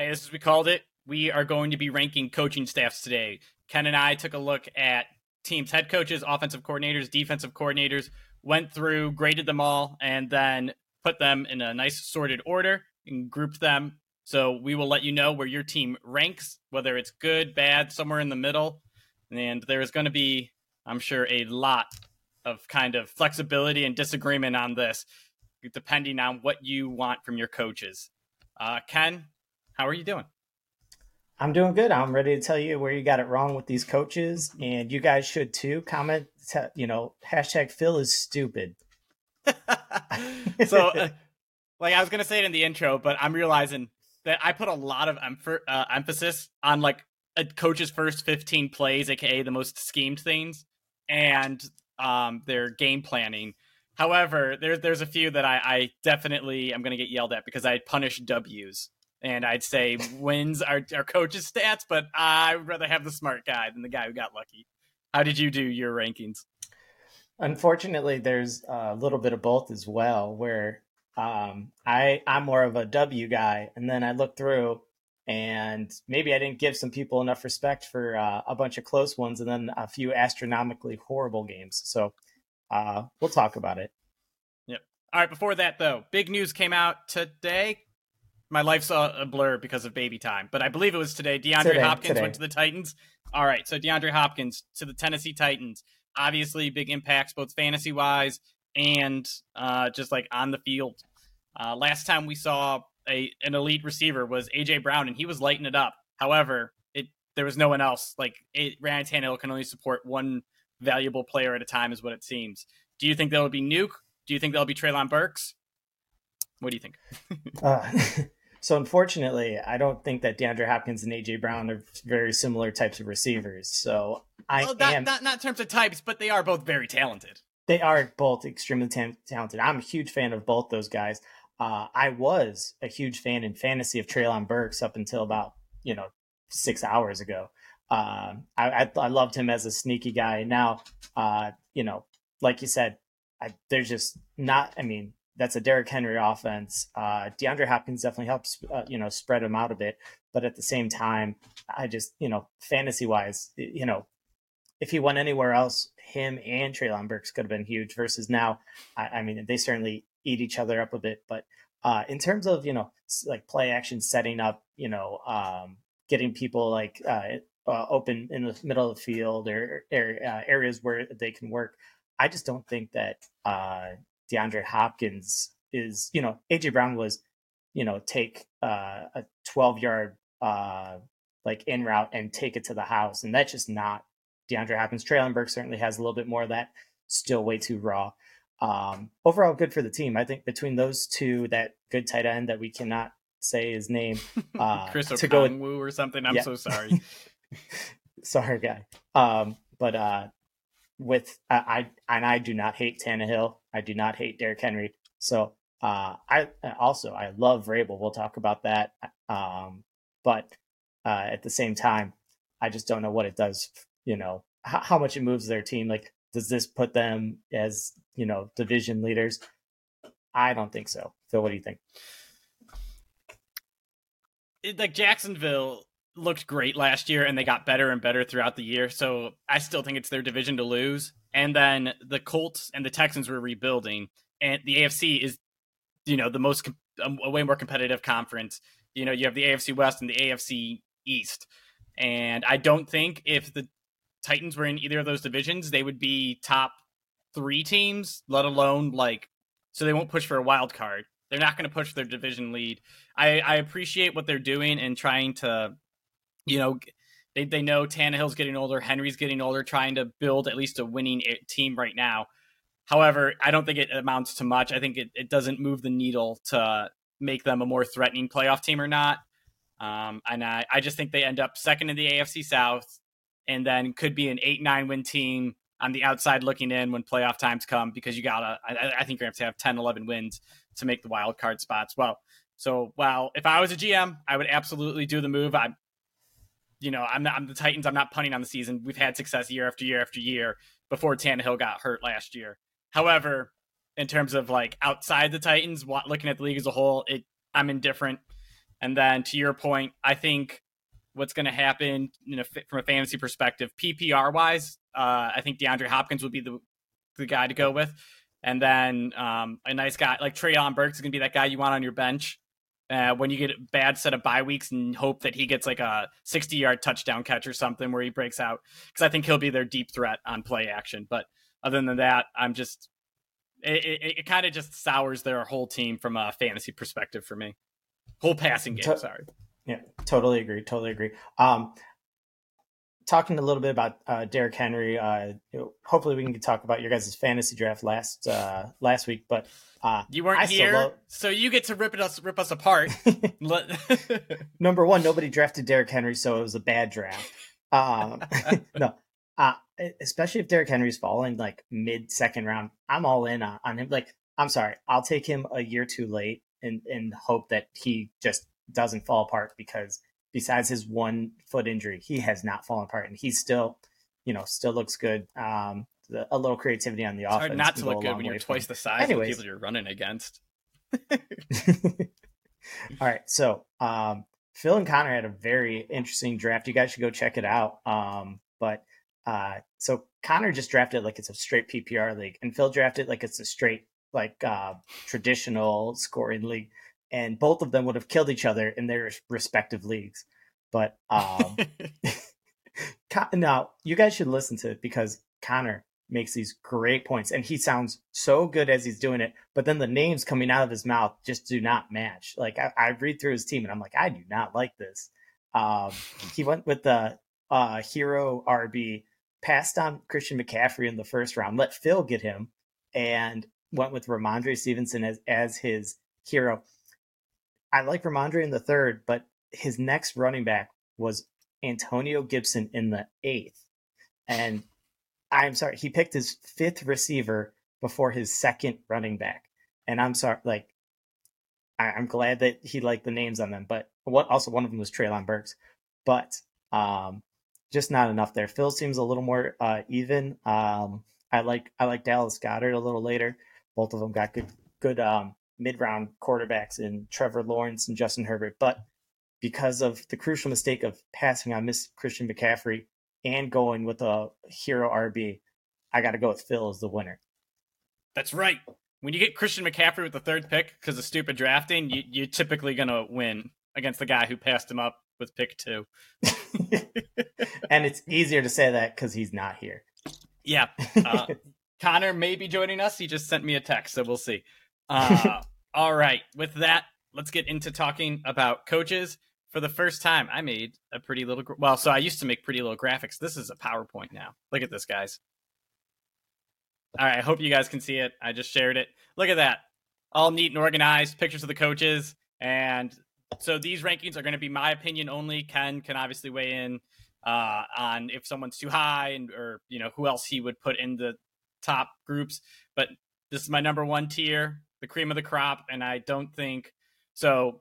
Hey, this is we called it. We are going to be ranking coaching staffs today. Ken and I took a look at teams' head coaches, offensive coordinators, defensive coordinators, went through, graded them all, and then put them in a nice sorted order and grouped them. So we will let you know where your team ranks, whether it's good, bad, somewhere in the middle. And there's going to be, I'm sure, a lot of kind of flexibility and disagreement on this, depending on what you want from your coaches. Uh, Ken, how are you doing? I'm doing good. I'm ready to tell you where you got it wrong with these coaches, and you guys should too. Comment, t- you know, hashtag Phil is stupid. so, uh, like I was gonna say it in the intro, but I'm realizing that I put a lot of emph- uh, emphasis on like a coach's first 15 plays, aka the most schemed things, and um, their game planning. However, there's there's a few that I, I definitely am going to get yelled at because I punish W's and I'd say wins are our coach's stats, but I would rather have the smart guy than the guy who got lucky. How did you do your rankings? Unfortunately, there's a little bit of both as well. Where um, I I'm more of a W guy, and then I look through, and maybe I didn't give some people enough respect for uh, a bunch of close ones, and then a few astronomically horrible games. So uh, we'll talk about it. Yep. All right. Before that, though, big news came out today. My life's a, a blur because of baby time, but I believe it was today. DeAndre today, Hopkins today. went to the Titans. All right. So DeAndre Hopkins to the Tennessee Titans. Obviously, big impacts both fantasy wise and uh, just like on the field. Uh, last time we saw a an elite receiver was AJ Brown, and he was lighting it up. However, it there was no one else. Like it, Ryan Tannehill can only support one valuable player at a time, is what it seems. Do you think there'll be Nuk? Do you think there'll be Treylon Burks? What do you think? uh, so unfortunately, I don't think that DeAndre Hopkins and AJ Brown are very similar types of receivers. So I well, not, am not not in terms of types, but they are both very talented. They are both extremely talented. I'm a huge fan of both those guys. Uh, I was a huge fan in fantasy of Treylon Burks up until about you know six hours ago. Uh, I, I, I loved him as a sneaky guy. Now, uh, you know, like you said, I, there's just not. I mean, that's a Derrick Henry offense. Uh, DeAndre Hopkins definitely helps, uh, you know, spread him out a bit. But at the same time, I just, you know, fantasy wise, you know, if he went anywhere else, him and Treylon Burks could have been huge. Versus now, I, I mean, they certainly eat each other up a bit. But uh, in terms of you know, like play action setting up, you know, um, getting people like uh, uh, open in the middle of the field or, or uh, areas where they can work. I just don't think that uh, DeAndre Hopkins is, you know, AJ Brown was, you know, take uh, a 12 yard uh, like in route and take it to the house. And that's just not DeAndre Hopkins. Treylon Burke certainly has a little bit more of that, still way too raw. Um, overall, good for the team. I think between those two, that good tight end that we cannot say his name, uh, Chris to go with, or something. I'm yeah. so sorry. sorry, guy. Um, but uh, with I, I and I do not hate Tannehill. I do not hate Derrick Henry. So uh, I also I love Vrabel. We'll talk about that. Um, but uh, at the same time, I just don't know what it does. You know how, how much it moves their team. Like, does this put them as you know division leaders? I don't think so. Phil, what do you think? It, like Jacksonville looked great last year and they got better and better throughout the year. So I still think it's their division to lose. And then the Colts and the Texans were rebuilding, and the AFC is, you know, the most um, a way more competitive conference. You know, you have the AFC West and the AFC East, and I don't think if the Titans were in either of those divisions, they would be top three teams, let alone like, so they won't push for a wild card. They're not going to push their division lead. I, I appreciate what they're doing and trying to you know, they, they know Tannehill's getting older, Henry's getting older, trying to build at least a winning team right now. However, I don't think it amounts to much. I think it, it doesn't move the needle to make them a more threatening playoff team or not. Um, and I, I just think they end up second in the AFC South and then could be an 8 9 win team on the outside looking in when playoff times come because you got to, I, think you're going to have to have 10, 11 wins to make the wild card spots. Well, so, while if I was a GM, I would absolutely do the move. I, you know, I'm not I'm the Titans. I'm not punting on the season. We've had success year after year after year before Tannehill got hurt last year. However, in terms of like outside the Titans, looking at the league as a whole, it I'm indifferent. And then to your point, I think what's going to happen you know, from a fantasy perspective, PPR wise, uh, I think DeAndre Hopkins would be the the guy to go with. And then um, a nice guy like Treylon Burks is going to be that guy you want on your bench uh, when you get a bad set of bye weeks and hope that he gets like a 60 yard touchdown catch or something where he breaks out because I think he'll be their deep threat on play action. But other than that, I'm just it, it, it kind of just sours their whole team from a fantasy perspective for me. Whole passing game, to- sorry. Yeah, totally agree. Totally agree. Um, talking a little bit about uh, Derrick Henry. Uh, hopefully, we can talk about your guys' fantasy draft last uh, last week. But uh, you weren't I here, love... so you get to rip it us rip us apart. Number one, nobody drafted Derrick Henry, so it was a bad draft. Um, no, uh, especially if Derrick Henry's falling like mid second round, I'm all in on, on him. Like, I'm sorry, I'll take him a year too late and and hope that he just doesn't fall apart because besides his one foot injury, he has not fallen apart, and he's still, you know, still looks good. Um, the, a little creativity on the it's offense. Hard not to look good when you're twice the size Anyways. of people you're running against. All right, so um, Phil and Connor had a very interesting draft. You guys should go check it out. Um, but uh, so Connor just drafted like it's a straight PPR league, and Phil drafted like it's a straight like uh, traditional scoring league and both of them would have killed each other in their respective leagues. But um, now you guys should listen to it because Connor makes these great points and he sounds so good as he's doing it. But then the names coming out of his mouth just do not match. Like I, I read through his team and I'm like, I do not like this. Um, he went with the uh, hero RB, passed on Christian McCaffrey in the first round, let Phil get him, and went with Rhamondre Stevenson as as his hero. I like Rhamondre in the third, but his next running back was Antonio Gibson in the eighth. And I'm sorry, he picked his fifth receiver before his second running back. And I'm sorry, like, I, am glad that he liked the names on them, but what also one of them was Treylon Burks, but um, just not enough there. Phil seems a little more uh, even. Um, I like I like Dallas Goedert a little later. Both of them got good good um, mid round quarterbacks in Trevor Lawrence and Justin Herbert. But because of the crucial mistake of passing on Miss Christian McCaffrey and going with a hero RB, I got to go with Phil as the winner. That's right. When you get Christian McCaffrey with the third pick because of stupid drafting, you, you're typically going to win against the guy who passed him up with pick two. and it's easier to say that because he's not here. Yeah. Uh, Connor may be joining us. He just sent me a text, so we'll see. Uh, all right. With that, let's get into talking about coaches. For the first time, I made a pretty little. Well, so I used to make pretty little graphics. This is a PowerPoint now. Look at this, guys. All right. I hope you guys can see it. I just shared it. Look at that. All neat and organized. Pictures of the coaches. And so these rankings are going to be my opinion only. Ken can obviously weigh in uh, on if someone's too high and or you know who else he would put in the top groups. But this is my number one tier the cream of the crop, and I don't think so.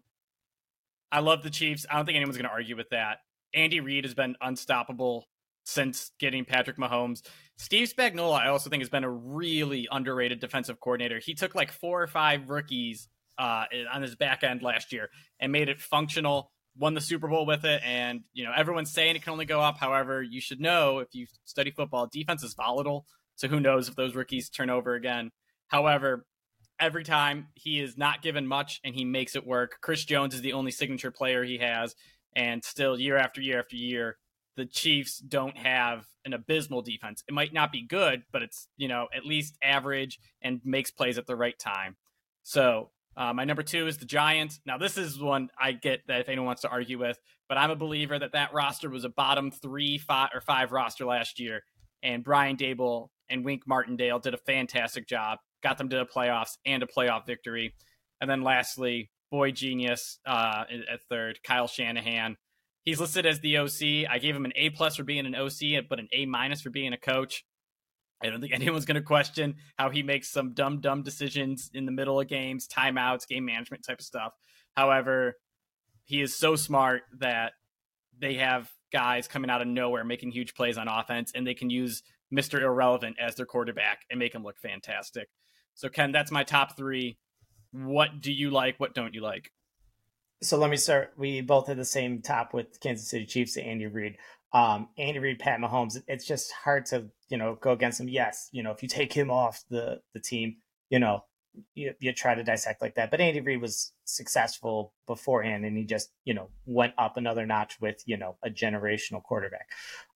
I love the Chiefs. I don't think anyone's going to argue with that. Andy Reid has been unstoppable since getting Patrick Mahomes. Steve Spagnuolo, I also think, has been a really underrated defensive coordinator. He took like four or five rookies uh, on his back end last year and made it functional. Won the Super Bowl with it, and you know everyone's saying it can only go up. However, you should know if you study football, defense is volatile. So who knows if those rookies turn over again. However, every time he is not given much and he makes it work. Chris Jones is the only signature player he has, and still year after year after year, the Chiefs don't have an abysmal defense. It might not be good, but it's you know at least average and makes plays at the right time. So uh, my number two is the Giants. Now this is one I get that if anyone wants to argue with, but I'm a believer that that roster was a bottom three, five or five roster last year, and Brian Daboll and Wink Martindale did a fantastic job got them to the playoffs and a playoff victory. And then lastly, boy genius uh, at third, Kyle Shanahan. He's listed as the OC. I gave him an A plus for being an OC, but an A minus for being a coach. I don't think anyone's going to question how he makes some dumb, dumb decisions in the middle of games, timeouts, game management type of stuff. However, he is so smart that they have guys coming out of nowhere making huge plays on offense, and they can use Mr. Irrelevant as their quarterback and make him look fantastic. So Ken, that's my top three. What do you like? What don't you like? So let me start. We both had the same top with Kansas City Chiefs, Andy Reid. Um, Andy Reid, Pat Mahomes. It's just hard to you know go against him. Yes, you know if you take him off the the team, you know you, you try to dissect like that. But Andy Reid was successful beforehand, and he just you know went up another notch with you know a generational quarterback.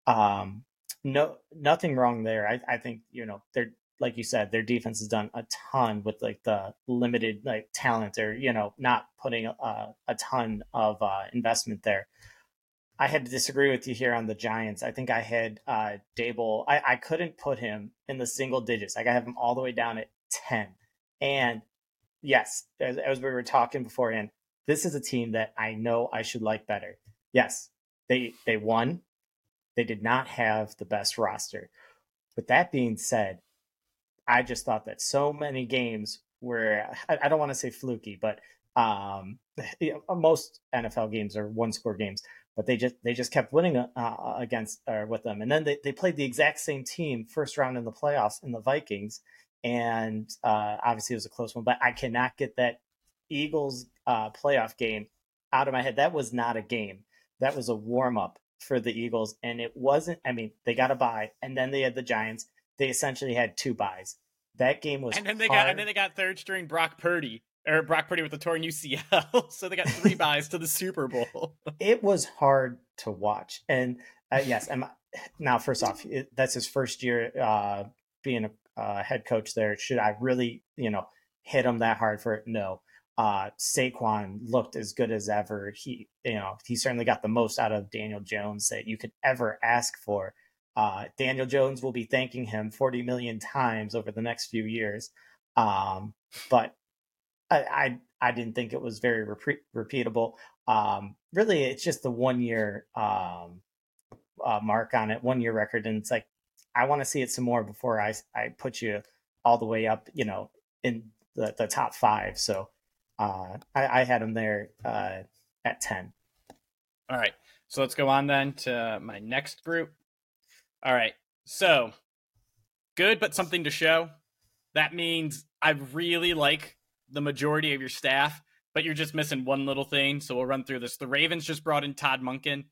Um, no, nothing wrong there. I, I think you know they're like you said, their defense has done a ton with like the limited like talent or you know not putting a, a ton of uh, investment there. I had to disagree with you here on the Giants. I think I had uh, Daboll. I, I couldn't put him in the single digits. Like I have him all the way down at ten. And yes, as, as we were talking beforehand, this is a team that I know I should like better. Yes, they they won. They did not have the best roster. With that being said, I just thought that so many games were I, I don't want to say fluky, but um, you know, most NFL games are one score games, but they just they just kept winning uh, against or with them, and then they, they played the exact same team first round in the playoffs in the Vikings, and uh, obviously it was a close one, but I cannot get that Eagles uh, playoff game out of my head. That was not a game. That was a warm up for the Eagles, and it wasn't. I mean, they got a bye, and then they had the Giants. They essentially had two buys. That game was, and then they hard. got, and then they got third string Brock Purdy or Brock Purdy with the torn UCL, so they got three buys to the Super Bowl. it was hard to watch, and uh, yes, I'm now first off, it, that's his first year uh, being a uh, head coach there. Should I really, you know, hit him that hard for it? No. Uh, Saquon looked as good as ever. He, you know, he certainly got the most out of Daniel Jones that you could ever ask for. Uh, Daniel Jones will be thanking him 40 million times over the next few years. Um, but I, I, I, didn't think it was very repeat, repeatable. Um, really, it's just the one year um, uh, mark on it, one year record. And it's like, I want to see it some more before I I put you all the way up, you know, in the, the top five. So uh, I, I had him there uh, at ten. All right, so let's go on then to my next group. All right, so good, but something to show. That means I really like the majority of your staff, but you're just missing one little thing. So we'll run through this. The Ravens just brought in Todd Monken.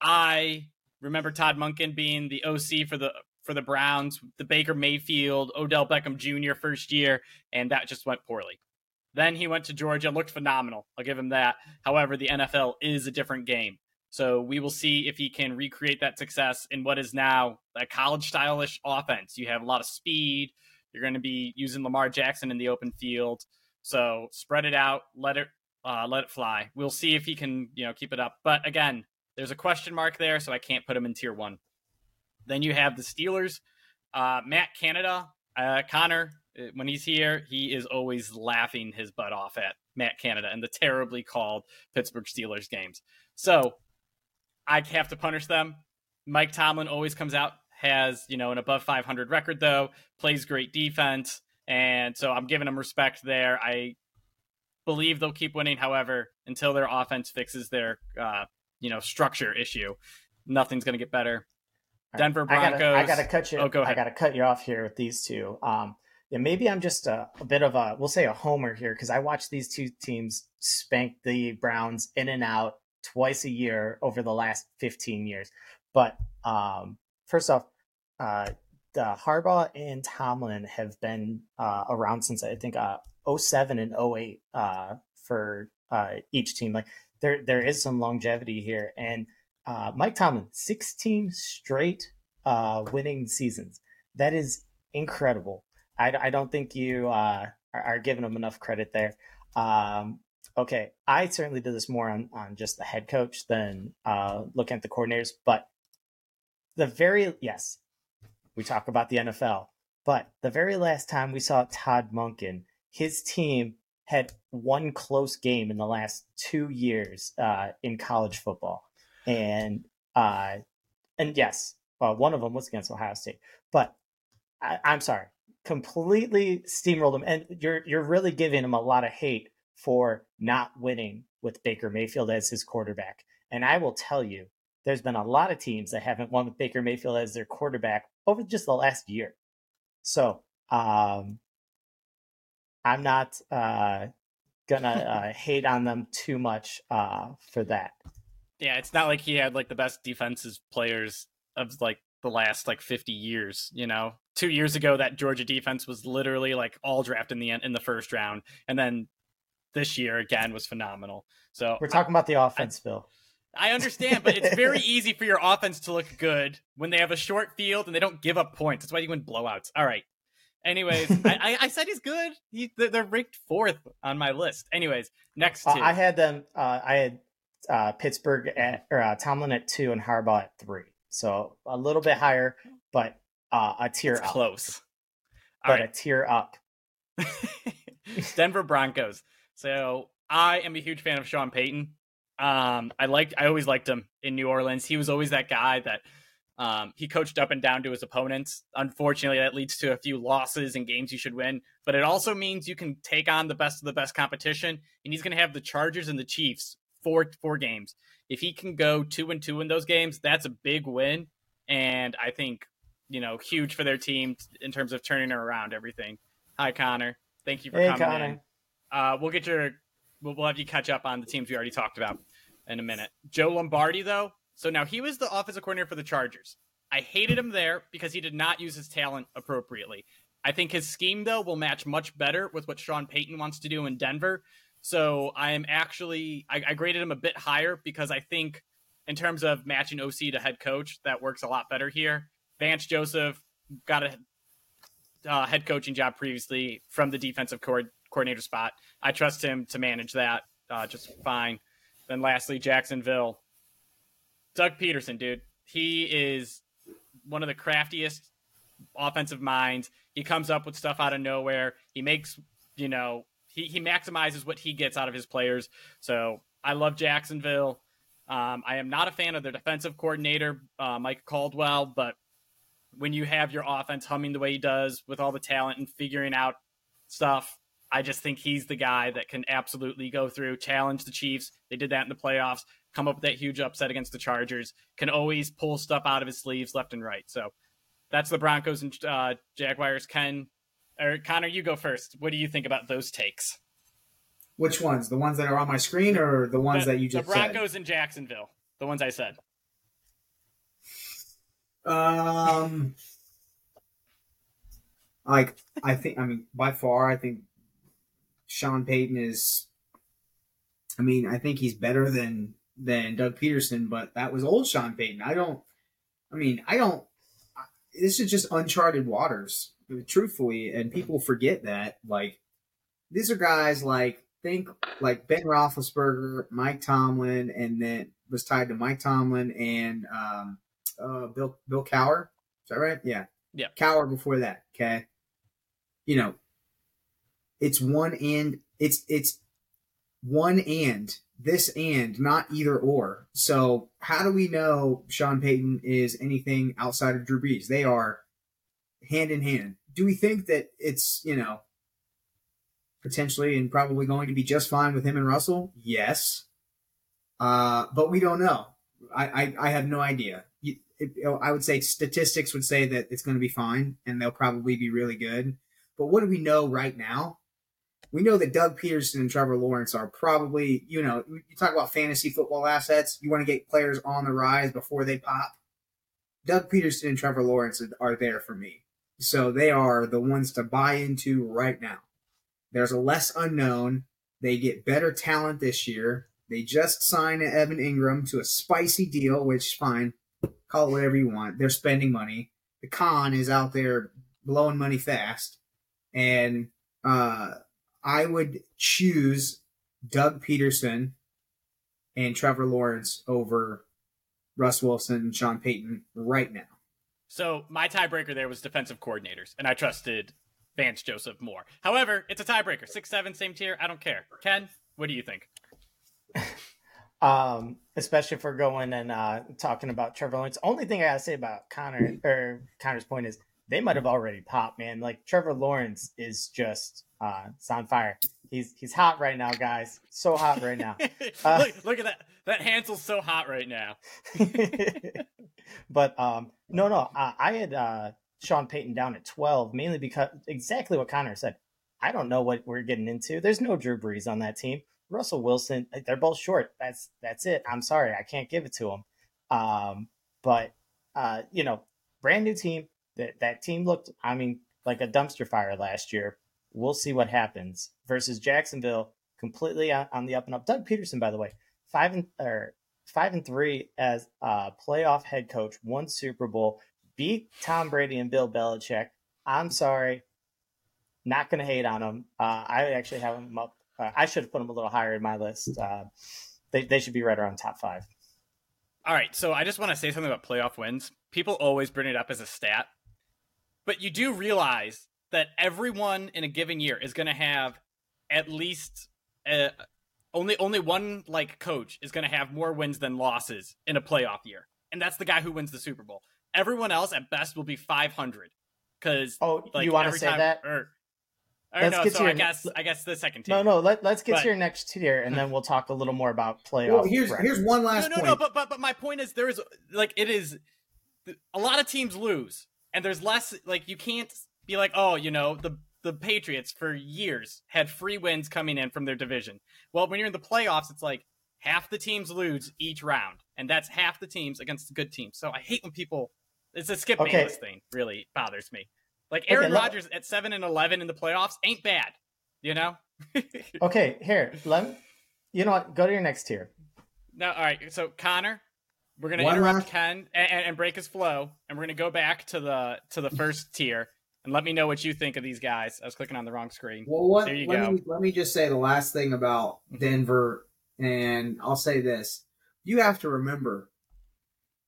I remember Todd Monken being the OC for the for the Browns, the Baker Mayfield, Odell Beckham Jr. first year, and that just went poorly. Then he went to Georgia, looked phenomenal. I'll give him that. However, the NFL is a different game. So we will see if he can recreate that success in what is now a college stylish offense. You have a lot of speed. You're going to be using Lamar Jackson in the open field. So spread it out, let it uh, let it fly. We'll see if he can, you know, keep it up. But again, there's a question mark there, so I can't put him in tier one. Then you have the Steelers. Uh, Matt Canada, uh, Connor, uh, when he's here, he is always laughing his butt off at Matt Canada and the terribly called Pittsburgh Steelers games. So I have to punish them. Mike Tomlin always comes out, has, you know, an above 500 record, though, plays great defense. And so I'm giving them respect there. I believe they'll keep winning. However, until their offense fixes their, uh, you know, structure issue, nothing's going to get better. Denver Broncos. I gotta, I gotta cut you. Oh, go ahead. I gotta cut you off here with these two. Um, yeah, maybe I'm just a, a bit of a, we'll say a homer here because I watched these two teams spank the Browns in and out twice a year over the last 15 years. But um, first off, uh, the Harbaugh and Tomlin have been uh, around since I think uh, 07 and 08 uh, for uh, each team. Like there, there is some longevity here, and uh, Mike Tomlin, 16 straight uh, winning seasons. That is incredible. I, I don't think you uh, are, are, giving him enough credit there. Um, okay, I certainly did this more on, on just the head coach than uh, looking at the coordinators, but the very, yes, we talk about the NFL, but the very last time we saw Todd Monken, his team had one close game in the last two years uh, in college football. And uh, and yes, well, one of them was against Ohio State, but I, I'm sorry, completely steamrolled him, and you're you're really giving him a lot of hate for not winning with Baker Mayfield as his quarterback. And I will tell you, there's been a lot of teams that haven't won with Baker Mayfield as their quarterback over just the last year. So um, I'm not uh, gonna uh, hate on them too much uh, for that. Yeah, it's not like he had like the best defensive players of like the last like 50 years, you know. 2 years ago that Georgia defense was literally like all drafted in the in the first round and then this year again was phenomenal. So We're talking I, about the offense, I, Phil. I understand, but it's very easy for your offense to look good when they have a short field and they don't give up points. That's why you win blowouts. All right. Anyways, I, I, said he's good. He, they're ranked fourth on my list. Anyways, next two. Uh, I had them. Uh, I had uh, Pittsburgh at or uh, Tomlin at two and Harbaugh at three. So a little bit higher, but uh, a tier it's up. Close, All but right. a tier up. Denver Broncos. So I am a huge fan of Sean Payton. Um, I liked. I always liked him in New Orleans. He was always that guy that um, he coached up and down to his opponents. Unfortunately, that leads to a few losses in games you should win, but it also means you can take on the best of the best competition. And he's going to have the Chargers and the Chiefs four four games. If he can go two and two in those games, that's a big win, and I think you know huge for their team in terms of turning around everything. Hi, Connor. Thank you for hey, coming Connor. in. Uh, we'll get your we'll, we'll have you catch up on the teams we already talked about in a minute. Joe Lombardi, though, so now he was the offensive coordinator for the Chargers. I hated him there because he did not use his talent appropriately. I think his scheme, though, will match much better with what Sean Payton wants to do in Denver. So I am actually, I, I graded him a bit higher because I think in terms of matching OC to head coach, that works a lot better here. Vance Joseph got a uh, head coaching job previously from the defensive co- coordinator spot. I trust him to manage that uh, just fine. Then lastly, Jacksonville. Doug Pederson, dude. He is one of the craftiest offensive minds. He comes up with stuff out of nowhere. He makes, you know, he, he maximizes what he gets out of his players. So I love Jacksonville. Um, I am not a fan of their defensive coordinator, uh, Mike Caldwell, but when you have your offense humming the way he does with all the talent and figuring out stuff, I just think he's the guy that can absolutely go through, challenge the Chiefs. They did that in the playoffs, come up with that huge upset against the Chargers, can always pull stuff out of his sleeves left and right. So that's the Broncos and uh, Jaguars. Ken or Connor, you go first. What do you think about those takes? Which ones? The ones that are on my screen, or the ones the, that you just the Broncos said? in Jacksonville. The ones I said. Um, like I think, I mean, by far, I think Sean Payton is. I mean, I think he's better than than Doug Pederson, but that was old Sean Payton. I don't. I mean, I don't. This is just uncharted waters, truthfully, and people forget that. Like, these are guys like think like Ben Roethlisberger, Mike Tomlin, and then was tied to Mike Tomlin and um, uh, Bill Bill Cowher. Is that right? Yeah. Yeah. Cowher before that. Okay. You know, it's one and it's it's one and this and not either or. So how do we know Sean Payton is anything outside of Drew Brees? They are hand in hand. Do we think that it's you know potentially and probably going to be just fine with him and Russell? Yes, uh, but we don't know. I, I, I have no idea. I would say statistics would say that it's going to be fine and they'll probably be really good. But what do we know right now? We know that Doug Pederson and Trevor Lawrence are probably, you know, you talk about fantasy football assets. You want to get players on the rise before they pop. Doug Pederson and Trevor Lawrence are there for me. So they are the ones to buy into right now. There's a less unknown. They get better talent this year. They just signed Evan Engram to a spicy deal, which fine, call it whatever you want. They're spending money. The con is out there blowing money fast. And uh, I would choose Doug Pederson and Trevor Lawrence over Russ Wilson and Sean Payton right now. So my tiebreaker there was defensive coordinators, and I trusted Vance Joseph more. However, it's a tiebreaker. Six, seven, same tier. I don't care. Ken, what do you think? um, especially if we're going and uh, talking about Trevor Lawrence. Only thing I gotta say about Connor or Connor's point is they might have already popped, man. Like Trevor Lawrence is just uh, it's on fire. He's he's hot right now, guys. So hot right now. Uh, look, look at that. That Hansel's so hot right now. but um, no, no. I, I had uh, Sean Payton down at twelve, mainly because exactly what Connor said. I don't know what we're getting into. There's no Drew Brees on that team. Russell Wilson, they're both short. That's that's it. I'm sorry, I can't give it to them. Um, but uh, you know, brand new team. That that team looked, I mean, like a dumpster fire last year. We'll see what happens versus Jacksonville, completely on, the up and up. Doug Pederson, by the way, five and or five and three as a playoff head coach, won Super Bowl, beat Tom Brady and Bill Belichick. I'm sorry, not going to hate on them. Uh, I actually have them up. Uh, I should have put them a little higher in my list. Uh, they they should be right around top five. All right, so I just want to say something about playoff wins. People always bring it up as a stat, but you do realize that everyone in a given year is going to have at least uh, only only one like coach is going to have more wins than losses in a playoff year, and that's the guy who wins the Super Bowl. Everyone else at best will be 500 because Oh, like you want to say time, that? Or, or Let's no, get so to I your- guess I guess the second team. No, no. Let, let's get But- to your next tier, and then we'll talk a little more about playoff. Well, here's records. here's one no, last no, point. no. But but but my point is there is like it is a lot of teams lose, and there's less like you can't be like oh you know the the Patriots for years had free wins coming in from their division. Well, when you're in the playoffs, it's like half the teams lose each round, and that's half the teams against the good teams. So I hate when people it's a skip Okay. Bayless thing. Really bothers me. Like Aaron let- Rodgers at seven and eleven in the playoffs ain't bad, you know. Okay, here. Let me, you know what? Go to your next tier. No, all right. So Connor, we're gonna One interrupt last- Ken and, and, break his flow, and we're gonna go back to the to the first tier and let me know what you think of these guys. I was clicking on the wrong screen. Well, what, There you let go. me let me just say the last thing about mm-hmm. Denver, and I'll say this: you have to remember,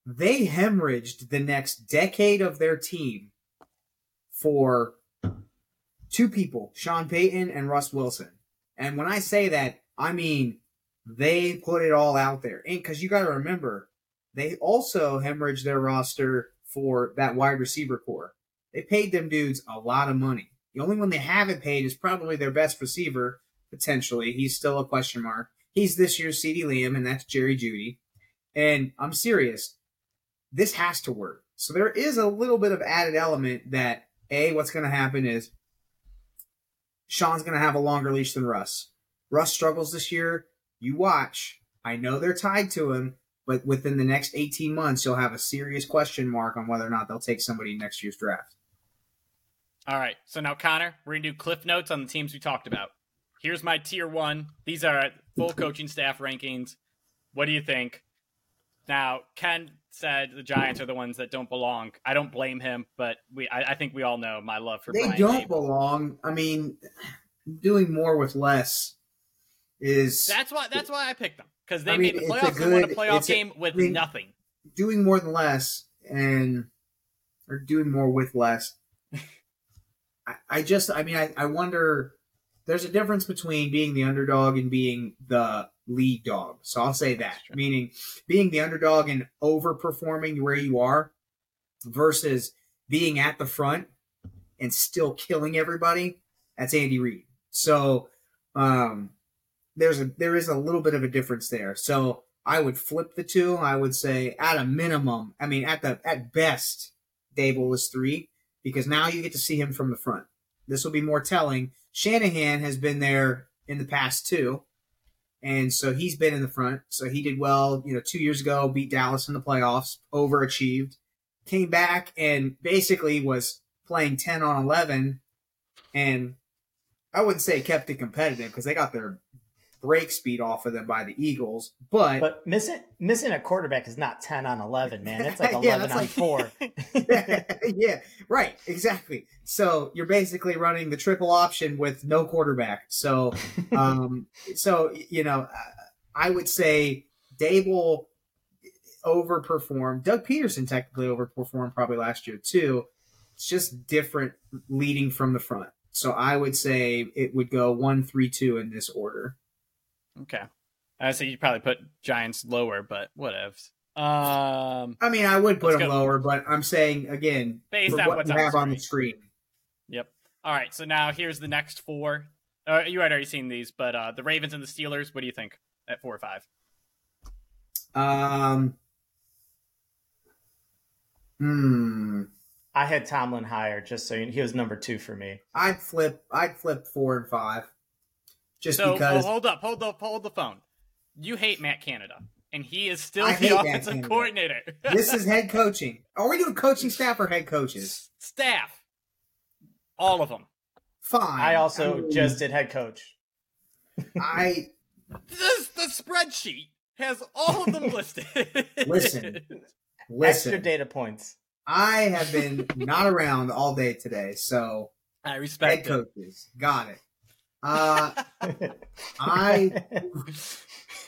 they hemorrhaged the next decade of their team for two people, Sean Payton and Russ Wilson. And when I say that, I mean they put it all out there. And because you got to remember, they also hemorrhaged their roster for that wide receiver core. They paid them dudes a lot of money. The only one they haven't paid is probably their best receiver, potentially. He's still a question mark. He's this year's CD Liam, and that's Jerry Jeudy. And I'm serious. This has to work. So there is a little bit of added element that A, what's going to happen is Sean's going to have a longer leash than Russ. Russ struggles this year. You watch. I know they're tied to him, but within the next 18 months, you'll have a serious question mark on whether or not they'll take somebody in next year's draft. All right. So now Connor, we're gonna do cliff notes on the teams we talked about. Here's my tier one. These are full coaching staff rankings. What do you think? Now, Ken said the Giants are the ones that don't belong. I don't blame him, but we I, I think we all know my love for they Brian don't Daboll. belong. I mean, doing more with less is That's why that's why I picked them because they I mean, made the playoffs and won a playoff a- game with I mean, nothing. doing more than less and or doing more with less. I, I just, I mean, I, I wonder. There's a difference between being the underdog and being the lead dog. So I'll say that, meaning being the underdog and overperforming where you are versus being at the front and still killing everybody. That's Andy Reid. So um, there's a there is a little bit of a difference there. So I would flip the two. I would say at a minimum, I mean at the at best, Daboll is three because now you get to see him from the front. This will be more telling. Shanahan has been there in the past too, and so he's been in the front. So he did well, you know, two years ago, beat Dallas in the playoffs, overachieved, came back and basically was playing ten on eleven, and I wouldn't say kept it competitive because they got their break speed off of them by the Eagles, but, But missing missing a quarterback is not ten on eleven, man. It's like eleven that's on like- four. yeah, right, exactly. So you're basically running the triple option with no quarterback. So, um, so you know, I would say Daboll overperformed. Doug Pederson technically overperformed probably last year too. It's just different leading from the front. So I would say it would go one, three, two in this order. Okay. I say you'd probably put Giants lower, but whatevs. Um, I mean, I would put them go. lower, but I'm saying again, based on what what's you on have the on the screen. screen. Yep. All right. So now here's the next four. Uh, you had already seen these, but uh, the Ravens and the Steelers. What do you think at four or five? Um. Hmm. I had Tomlin higher, just so you, he was number two for me. I'd flip. I'd flip four and five, just so oh, because. oh, hold up, hold up, hold the phone. You hate Matt Canada, and he is still I hate the offensive coordinator. this is head coaching. Are we doing coaching staff or head coaches? staff, all of them. Fine. I also mean, just did head coach. I This the spreadsheet has all of them listed. Listen. listen. Extra listen. data points. I have been not around all day today, so I head respect it. coaches got it. Uh, I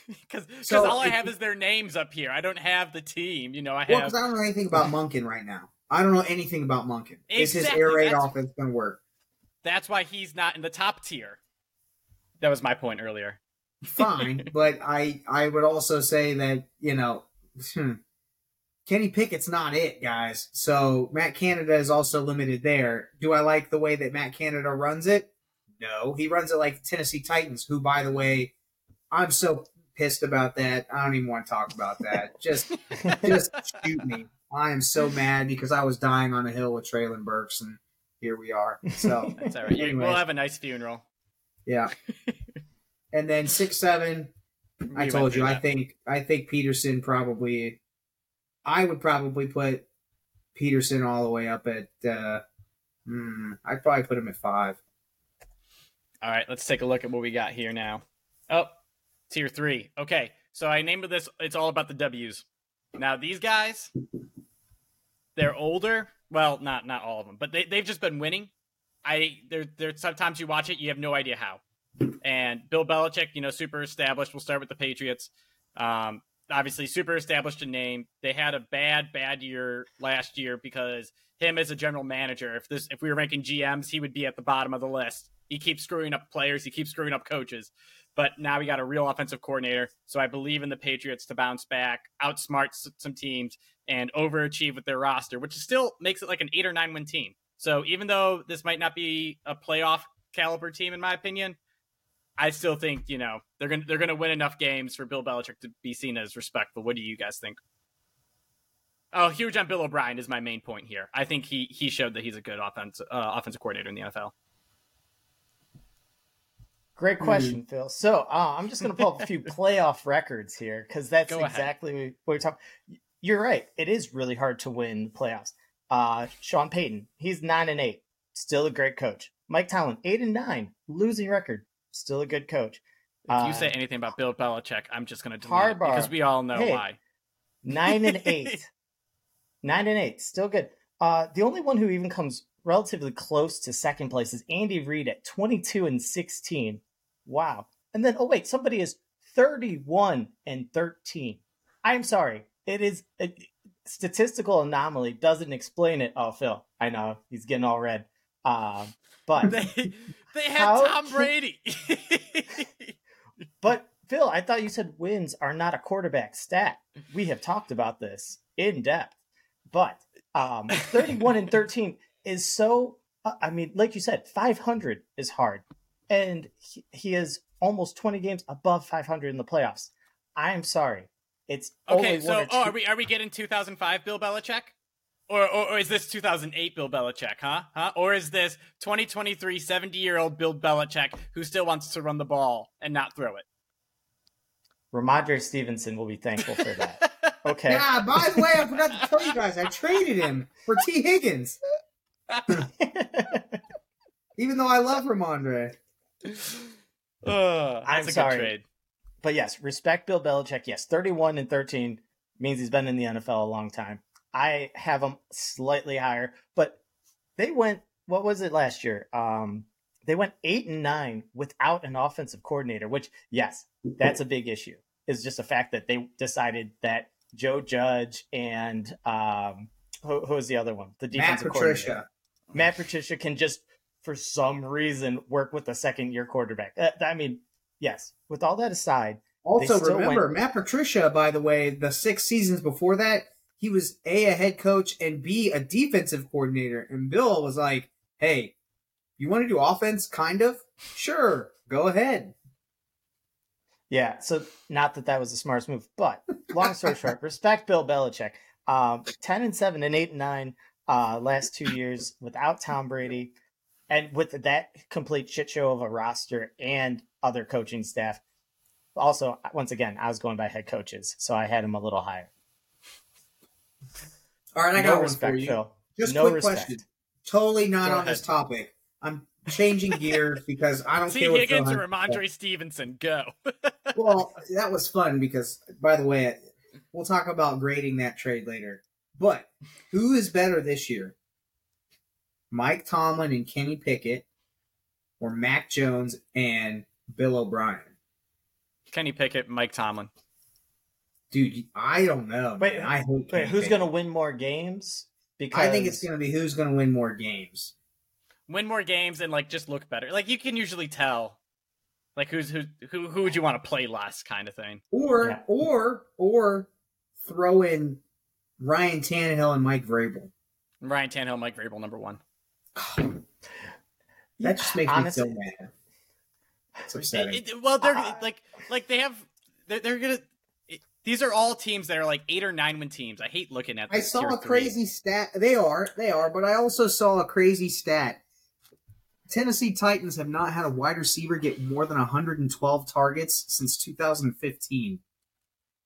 Because So, all I have is their names up here. I don't have the team. You know, I well, have. because I don't know anything about Monken right now. I don't know anything about Monken. Is his air raid that's- offense going to work? That's why he's not in the top tier. That was my point earlier. Fine, but I I would also say that you know. hmm, Kenny Pickett's not it, guys. So Matt Canada is also limited there. Do I like the way that Matt Canada runs it? No, he runs it like the Tennessee Titans, who, by the way, I'm so pissed about that. I don't even want to talk about that. Just, just shoot me. I am so mad because I was dying on a hill with Treylon Burks, and here we are. So That's all right. Anyway. We'll have a nice funeral. yeah. And then six seven. I told you. I think I think Pederson probably. I would probably put Pederson all the way up at. uh hmm, I'd probably put him at five. All right, let's take a look at what we got here now. Oh, tier three. Okay, so I named this. It's all about the W's. Now these guys, they're older. Well, not not all of them, but they they've just been winning. I there there sometimes you watch it, you have no idea how. And Bill Belichick, you know, super established. We'll start with the Patriots. Um, obviously, super established in name. They had a bad bad year last year because him as a general manager. If this if we were ranking GMs, he would be at the bottom of the list. He keeps screwing up players. He keeps screwing up coaches. But now we got a real offensive coordinator. So I believe in the Patriots to bounce back, outsmart some teams, and overachieve with their roster, which still makes it like an eight or nine win team. So even though this might not be a playoff caliber team, in my opinion, I still think you know they're gonna they're gonna win enough games for Bill Belichick to be seen as respectful. What do you guys think? Oh, huge on Bill O'Brien is my main point here. I think he he showed that he's a good offense uh, offensive coordinator in the NFL. Great Hmm. question, Phil. So uh, I'm just going to pull up a few playoff records here because that's Go ahead. exactly what we're talking. You're right. It is really hard to win the playoffs. Uh, Sean Payton, he's nine and eight, still a great coach. Mike Tomlin, eight and nine, losing record, still a good coach. If Uh, you say anything about Bill Belichick, I'm just gonna delete it because we all know Hey. why. nine and eight, nine and eight, still good. Uh, the only one who even comes relatively close to second place is Andy Reid at 22 and 16. Wow. And then, oh wait, somebody is 31 and 13. I'm sorry. It is a statistical anomaly. Doesn't explain it. Oh, Phil, I know he's getting all red. Um, but They they had How Tom Brady. But Phil, I thought you said wins are not a quarterback stat. We have talked about this in depth. But um, 31 and 13 is so, uh, I mean, like you said, 500 is hard. And he, he is almost 20 games above 500 in the playoffs. I'm sorry. It's okay, only so one or oh, are we are we getting 2005 Bill Belichick? Or, or, or is this 2008 Bill Belichick, huh? Huh? Or is this 2023 70 year old Bill Belichick who still wants to run the ball and not throw it? Rhamondre Stevenson will be thankful for that. Okay. Yeah. By the way, I forgot to tell you guys, I traded him for Tee Higgins, even though I love Rhamondre. Uh, I'm that's a sorry. good trade. but yes, respect Bill Belichick. Yes, 31 and 13 means he's been in the NFL a long time. I have him slightly higher, but they went what was it last year? Um they went 8 and 9 without an offensive coordinator, which yes, that's a big issue. Is just the fact that they decided that Joe Judge and um who, who was the other one? The Matt defensive coordinator. Patricia. Matt Patricia can just, for some reason, work with a second year quarterback. Uh, I mean, yes. With all that aside, Also, remember went- Matt Patricia. By the way, the six seasons before that, he was a a head coach and b a defensive coordinator. And Bill was like, "Hey, you want to do offense? Kind of. Sure, go ahead." yeah. So not that that was the smartest move, but long story short, respect Bill Belichick. Um, ten and seven and eight and nine. uh, last two years without Tom Brady and with that complete shit show of a roster and other coaching staff. Also, once again, I was going by head coaches, so I had him a little higher. All right, I no got one respect, for you. Phil. Just no quick respect. question. Totally not Go on this topic. I'm changing gears because I don't T. care what Phil Higgins or Hunt said. Rhamondre Stevenson, go. Well, that was fun because, by the way, we'll talk about grading that trade later. But who is better this year? Mike Tomlin and Kenny Pickett, or Mac Jones and Bill O'Brien? Kenny Pickett, Mike Tomlin. Dude, I don't know. Wait, man. I hate Wait, Kenny who's going to win more games? Because I think it's going to be who's going to win more games. Win more games and like just look better. Like you can usually tell, like who's who who who would you want to play less, kind of thing. Or, Yeah. or, or throw in Ryan Tannehill and Mike Vrabel. Ryan Tannehill, Mike Vrabel, number one. That just makes Honestly, me so mad. It's upsetting. It- it- well, they're Uh, like like they have they're, they're gonna. It, these are all teams that are like eight or nine win teams. I hate looking at. I saw tier a three. crazy stat. They are, they are, but I also saw a crazy stat. Tennessee Titans have not had a wide receiver get more than 112 targets since 2015.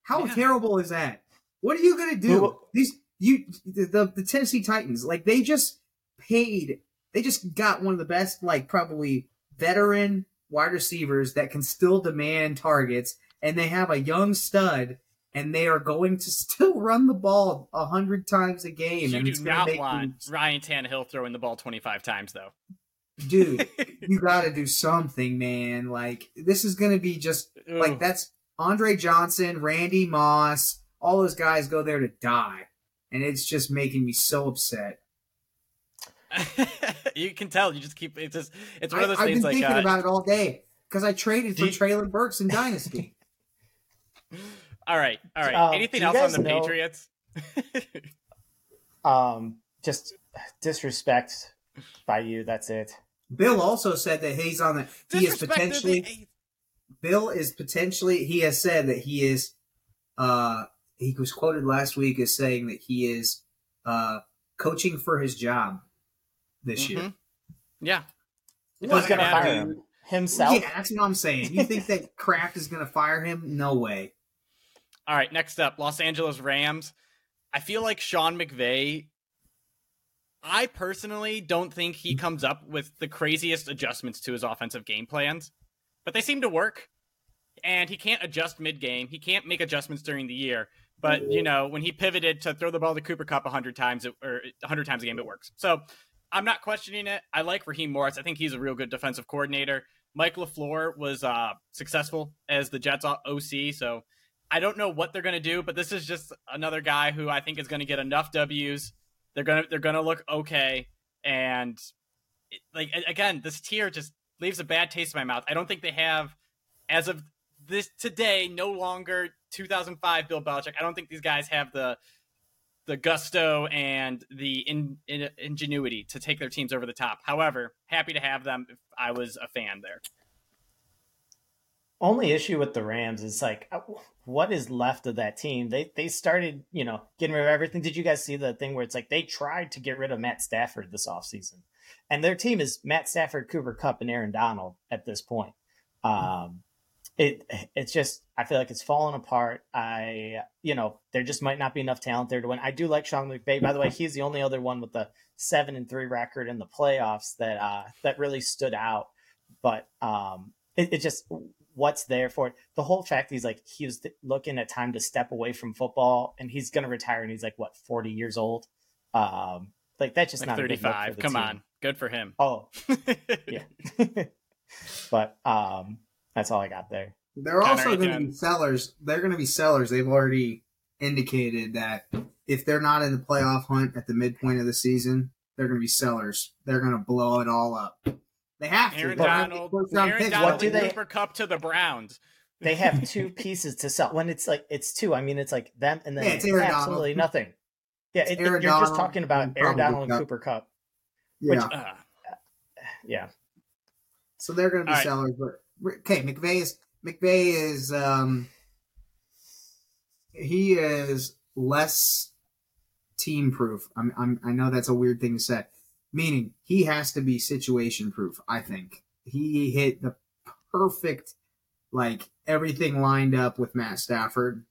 How Yeah. terrible is that? What are you going to do? Who- These you the, the the Tennessee Titans like they just paid. They just got one of the best like probably veteran wide receivers that can still demand targets, and they have a young stud and they are going to still run the ball a hundred times a game. You and do not want them- Ryan Tannehill throwing the ball twenty five times though. dude. you got to do something, man. Like this is going to be just Ooh. like that's Andre Johnson, Randy Moss, all those guys go there to die, and it's just making me so upset. you can tell. You just keep. It's just. It's one of those things I, have things been like. thinking Uh, about it all day because I traded for Do you- Treylon Burks in Dynasty. all right, all right. Um, Anything else on the know- Patriots? um, just disrespect by you. That's it. Bill also said that he's on the. He is potentially. the- Bill is potentially. He has said that he is. Uh, he was quoted last week as saying that he is uh, coaching for his job this year. Mhm. Yeah. It Who's going to matter. fire him? Himself? Yeah, that's what I'm saying. You think that Kraft is going to fire him? No way. All right, next up, Los Angeles Rams. I feel like Sean McVay. I personally don't think he comes up with the craziest adjustments to his offensive game plans, but they seem to work. And he can't adjust mid game. He can't make adjustments during the year. But you know, when he pivoted to throw the ball to Cooper Kupp hundred times, it, or hundred times a game, it works. So I'm not questioning it. I like Raheem Morris. I think he's a real good defensive coordinator. Mike LaFleur was uh, successful as the Jets OC, so I don't know what they're going to do, but this is just another guy who I think is going to get enough W's. They're going to they're going to look okay, and like again, this tier just leaves a bad taste in my mouth. I don't think they have, as of this today, no longer 2005 Bill Belichick. I don't think these guys have the the gusto and the in, in, ingenuity to take their teams over the top. However, happy to have them if I was a fan there. Only issue with the Rams is like, uh, what is left of that team? They they started, you know, getting rid of everything. Did you guys see the thing where it's like they tried to get rid of Matt Stafford this offseason? And their team is Matt Stafford, Cooper Kupp, and Aaron Donald at this point. Um, it it's just I feel like it's falling apart. I you know there just might not be enough talent there to win. I do like Sean McVay. By the way, he's the only other one with the seven and three record in the playoffs that uh, that really stood out. But um, it, it just what's there for it. The whole fact he's like he was looking at time to step away from football, and he's going to retire, and he's like what forty years old. Um, like that's just Like not a good look for 35. Come team. on. Good for him. Oh yeah, but um, that's all I got there. They're Connor, also going to be sellers. They're going to be sellers. They've already indicated that if they're not in the playoff hunt at the midpoint of the season, they're going to be sellers. They're going to blow it all up. They have to. Aaron gonna Donald, Aaron picks. Donald What do they- Cooper Kupp to the Browns. They have two pieces to sell. When it's like it's two, I mean it's like them and then Yeah, it's Aaron absolutely Donald. nothing. Yeah, it, Aaron you're just talking about and Aaron Donald and Kupp. Cooper Kupp. Yeah. Uh, Yeah, So they're going to be All right. sellers. But okay, McVay is McVay is um he is less team proof. I'm, I'm, I know that's a weird thing to say. Meaning he has to be situation proof. I think he hit the perfect, like everything lined up with Matt Stafford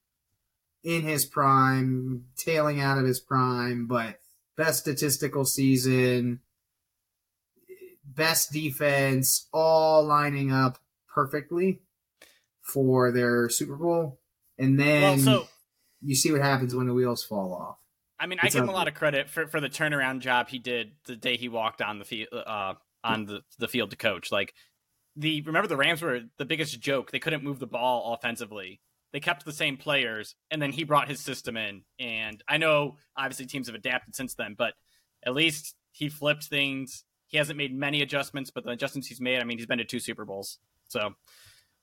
in his prime, tailing out of his prime, but best statistical season, best defense, all lining up perfectly for their Super Bowl. And then Well, so you see what happens when the wheels fall off. I mean, I It's give him a lot of credit for, for the turnaround job he did the day he walked on the field uh, on the, the field to coach. Like the remember the Rams were the biggest joke. They couldn't move the ball offensively. They kept the same players, and then he brought his system in. And I know obviously teams have adapted since then, but at least he flipped things. He hasn't made many adjustments, but the adjustments he's made, I mean, he's been to two Super Bowls. So,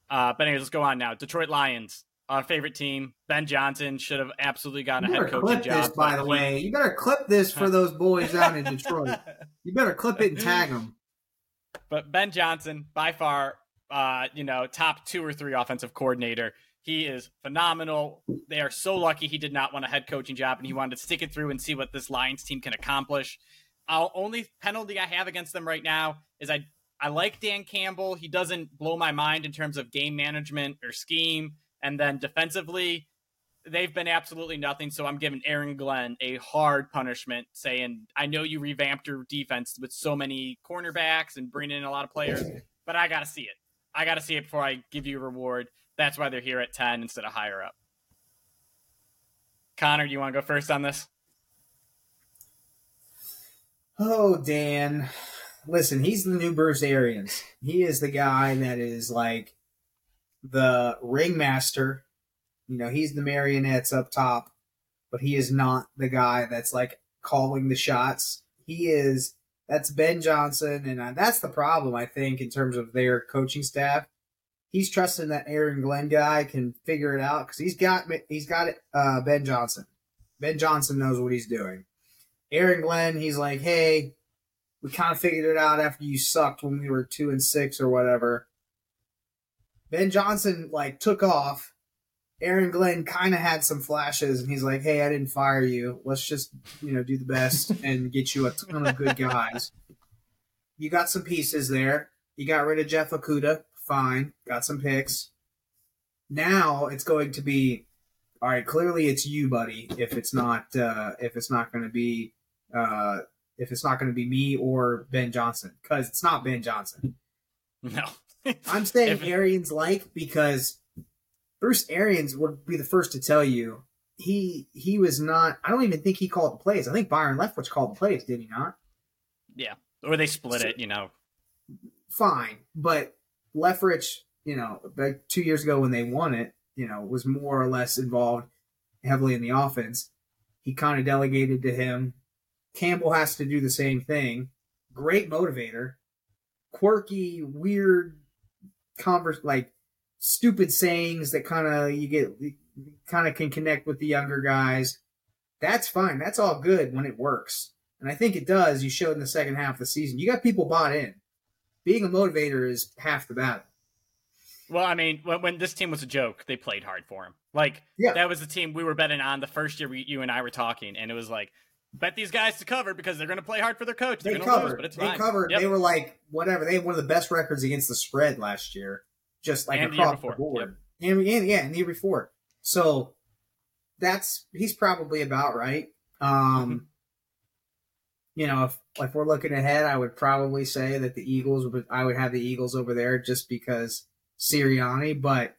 uh, but anyways, let's go on now. Detroit Lions, our favorite team. Ben Johnson should have absolutely gotten You a head coaching clip job. this, by the he- way. You better clip this for those boys out in Detroit. You better clip it and tag them. But Ben Johnson, by far, uh, you know, top two or three offensive coordinator. He is phenomenal. They are so lucky he did not want a head coaching job and he wanted to stick it through and see what this Lions team can accomplish. Our only penalty I have against them right now is I I like Dan Campbell. He doesn't blow my mind in terms of game management or scheme. And then defensively, they've been absolutely nothing. So I'm giving Aaron Glenn a hard punishment, saying, I know you revamped your defense with so many cornerbacks and bringing in a lot of players, but I got to see it. I got to see it before I give you a reward. That's why they're here at 10 instead of higher up. Connor, do you want to go first on this? Oh, Dan. Listen, he's the new Bruce Arians. He is the guy that is like the ringmaster. You know, he's the marionettes up top, but he is not the guy that's like calling the shots. He is that's Ben Johnson, and uh, that's the problem I think in terms of their coaching staff. He's trusting that Aaron Glenn guy can figure it out because he's got he's got uh, Ben Johnson. Ben Johnson knows what he's doing. Aaron Glenn, he's like, hey, we kind of figured it out after you sucked when we were two and six or whatever. Ben Johnson like took off. Aaron Glenn kind of had some flashes, and he's like, "Hey, I didn't fire you. Let's just you know do the best and get you a ton of good guys. You got some pieces there. You got rid of Jeff Okudah, fine. Got some picks. Now it's going to be all right. Clearly, it's you, buddy. If it's not, uh, if it's not going to be, uh, if it's not going to be me or Ben Johnson, because it's not Ben Johnson. No. I'm saying Arians like because Bruce Arians would be the first to tell you he he was not. I don't even think he called the plays. I think Byron Leftwich called the plays. Did he not? Yeah, or they split So- it, you know. Fine, but Leftwich, you know, like two years ago when they won it, you know, was more or less involved heavily in the offense. He kind of delegated to him. Campbell has to do the same thing. Great motivator, quirky, weird, converse like stupid sayings that kind of you get kind of can connect with the younger guys. That's fine. That's all good when it works, and I think it does. You showed in the second half of the season. You got people bought in. Being a motivator is half the battle. Well, I mean, when, when this team was a joke, they played hard for him. Like, Yeah. that was the team we were betting on the first year we, you and I were talking, and it was like, bet these guys to cover because they're going to play hard for their coach. They're They going to lose, but it's they fine. covered. Yep. They were like whatever. They had one of the best records against the spread last year, just like And the across the before. board. And, and yeah, and the year before. So that's he's probably about right. Um, Mm-hmm. you know, if if we're looking ahead, I would probably say that the Eagles would. I would have the Eagles over there just because Sirianni. But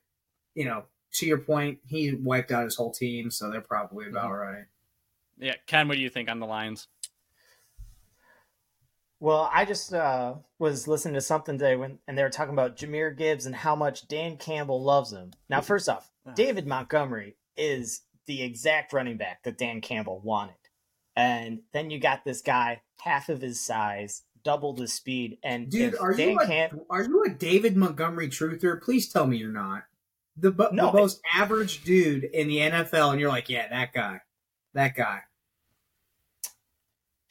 you know, to your point, he wiped out his whole team, so they're probably about Mm-hmm. right. Yeah, Ken, what do you think on the Lions? Well, I just uh, was listening to something today when, and they were talking about Jahmyr Gibbs and how much Dan Campbell loves him. Now, first off. David Montgomery is the exact running back that Dan Campbell wanted, and then you got this guy half of his size, double the speed, and Dude, are Dan you a, Camp- are you a David Montgomery truther? Please tell me you're not. The, bu- No, the most average dude in the NFL, and you're like, yeah, that guy, that guy.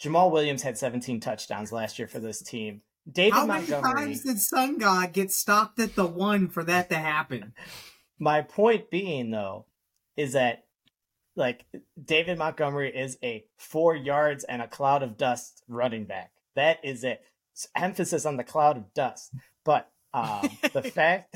Jamaal Williams had 17 touchdowns last year for this team. David How many Montgomery. times did Sun God get stopped at the one for that to happen? My point being, though, is that like David Montgomery is a four yards and a cloud of dust running back. That is it. It's emphasis on the cloud of dust. But um, the fact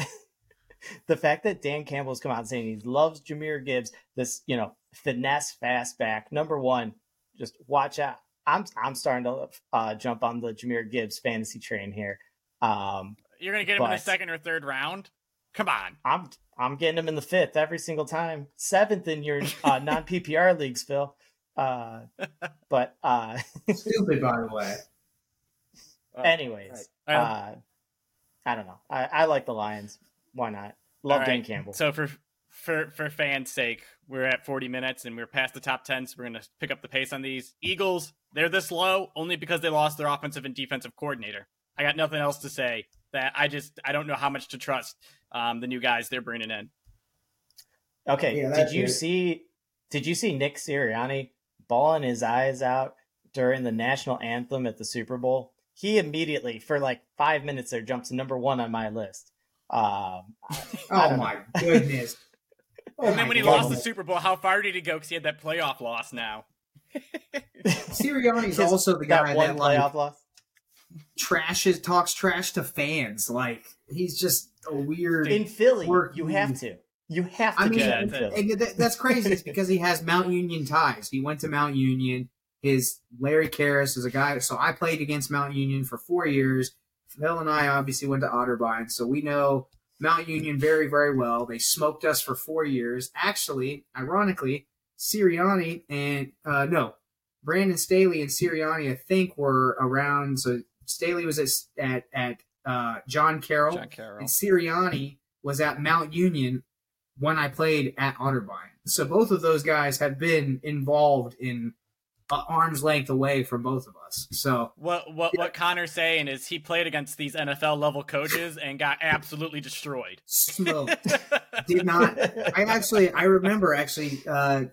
the fact that Dan Campbell's come out saying he loves Jahmyr Gibbs, this you know finesse fast back. Number one, just watch out. I'm I'm starting to uh, jump on the Jahmyr Gibbs fantasy train here. Um, You're gonna get him in the second or third round. Come on. I'm I'm getting him in the fifth every single time. Seventh in your uh, non PPR leagues, Phil. Uh, but uh, stupid, by the way. Anyways, right. uh, I don't know. I, I like the Lions. Why not? Love right. Dan Campbell. So for for for fans' sake, we're at 40 minutes and we're past the top 10, so we're going to pick up the pace on these. Eagles, they're this low only because they lost their offensive and defensive coordinator. I got nothing else to say. That I just I don't know how much to trust um, the new guys they're bringing in. Okay, yeah, did you it. see? Did you see Nick Sirianni bawling his eyes out during the national anthem at the Super Bowl? He immediately, for like five minutes, there jumps number one on my list. Um, oh my goodness! Oh and then when he lost the Super Bowl, how far did he go? Because he had that playoff loss now. Sirianni's also the guy that, one that playoff like, loss. trashes talks trash to fans. Like he's just a weird. In Philly, you have to. You have to. I mean, that, that's crazy. it's because he has Mount Union ties. He went to Mount Union. His Larry Kehres is a guy. So I played against Mount Union for four years. Phil and I obviously went to Otterbein, so we know Mount Union very, very well. They smoked us for four years. Actually, ironically, Sirianni and uh, no, Brandon Staley and Sirianni, I think, were around. So Staley was at at, at uh, John Carroll, John Carroll, and Sirianni was at Mount Union when I played at Otterbein. So both of those guys have been involved in arm's length away from both of us. So what what yeah. what Connor's saying is he played against these NFL level coaches and got absolutely destroyed. Smoked. Did not. I actually I remember actually. Uh,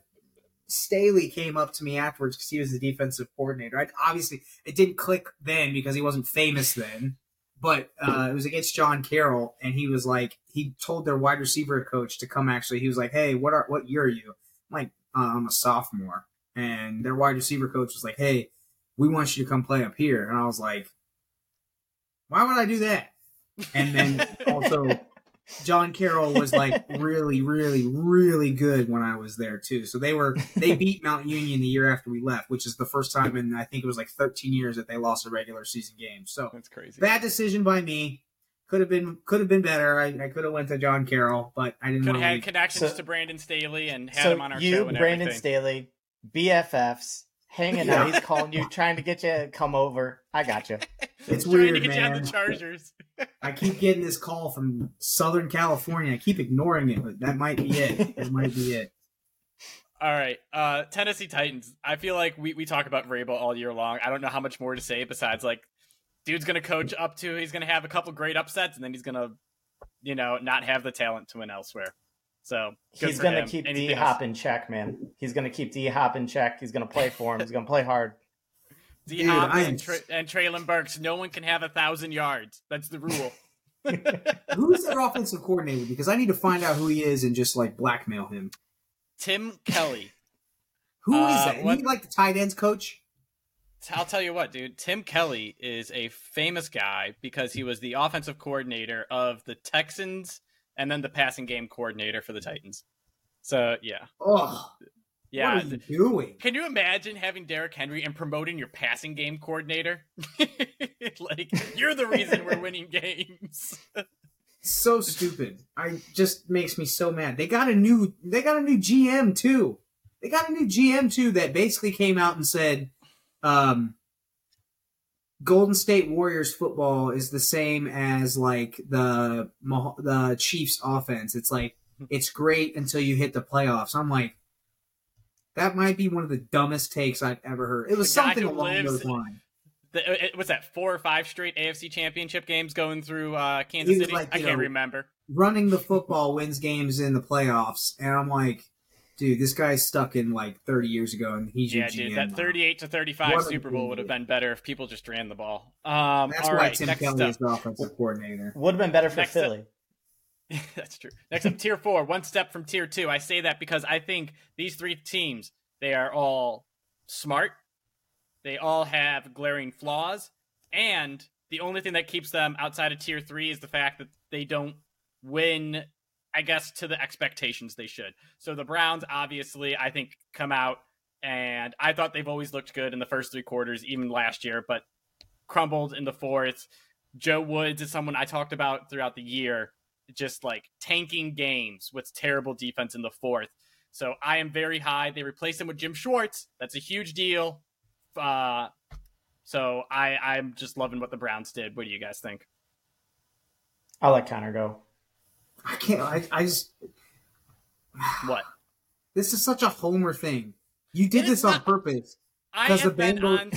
Staley came up to me afterwards because he was the defensive coordinator. I, obviously, it didn't click then because he wasn't famous then, but uh, it was against John Carroll, and he was like, he told their wide receiver coach to come. Actually, he was like, "Hey, what are what year are you?" I'm like, uh, "I'm a sophomore." And their wide receiver coach was like, "Hey, we want you to come play up here," and I was like, "Why would I do that?" And then also, John Carroll was like really, really, really good when I was there too. So they were they beat Mount Union the year after we left, which is the first time in I think it was like 13 years that they lost a regular season game. So that's crazy. Bad decision by me. Could have been could have been better. I, I could have went to John Carroll, but I didn't. Could have had connections so, to Brandon Staley and had so him on our you, show. And Brandon everything. Staley, BFFs, hanging out. He's calling you, trying to get you to come over. I got you. It's trying weird, to get man. you on the Chargers. I keep getting this call from Southern California. I keep ignoring it, but that might be it. That might be it. All right, uh, Tennessee Titans. I feel like we, we talk about Vrabel all year long. I don't know how much more to say besides like, dude's gonna coach up to. He's gonna have a couple great upsets, and then he's gonna, you know, not have the talent to win elsewhere. So he's going to keep D Hop in check, man. He's going to keep D Hop in check. He's going to play for him. He's going to play hard. D Hop and, Tra- and Treylon Burks. No one can have a thousand yards. That's the rule. who is their offensive coordinator? Because I need to find out who he is and just like blackmail him. Tim Kelly. Who uh, is that? What, he like the tight ends coach? I'll tell you what, dude. Tim Kelly is a famous guy because he was the offensive coordinator of the Texans and then the passing game coordinator for the Titans. So yeah. Oh. Yeah. What are you doing? Can you imagine having Derrick Henry and promoting your passing game coordinator? like you're the reason we're winning games. so stupid. I just makes me so mad. They got a new they got a new GM too. They got a new GM too that basically came out and said um Golden State Warriors football is the same as like the the Chiefs offense. It's like it's great until you hit the playoffs. I'm like, that might be one of the dumbest takes I've ever heard. It was something along those lines. The, it, was that four or five straight AFC Championship games going through uh, Kansas City? Like, I can't remember. Running the football wins games in the playoffs, and I'm like, dude, this guy's stuck in like 30 years ago, and he's yeah, dude. That 38 to 35 Super Bowl would have been better if people just ran the ball. Um, That's why right, Tim Kelly is the offensive coordinator. Would have been better for next Philly. Up, That's true. Next up, tier four, one step from tier two. I say that because I think these three teams, they are all smart. They all have glaring flaws. And the only thing that keeps them outside of tier three is the fact that they don't win, I guess, to the expectations they should. So the Browns, obviously, I think, come out and I thought they've always looked good in the first three quarters, even last year, but crumbled in the fourth. Joe Woods is someone I talked about throughout the year, just like tanking games with terrible defense in the fourth. So I am very high. They replaced him with Jim Schwartz. That's a huge deal. Uh, so I I'm just loving what the Browns did. What do you guys think? I'll let Connor go. I can't. I, I just. What? This is such a homer thing. You did It is this on not- purpose I because the have been on.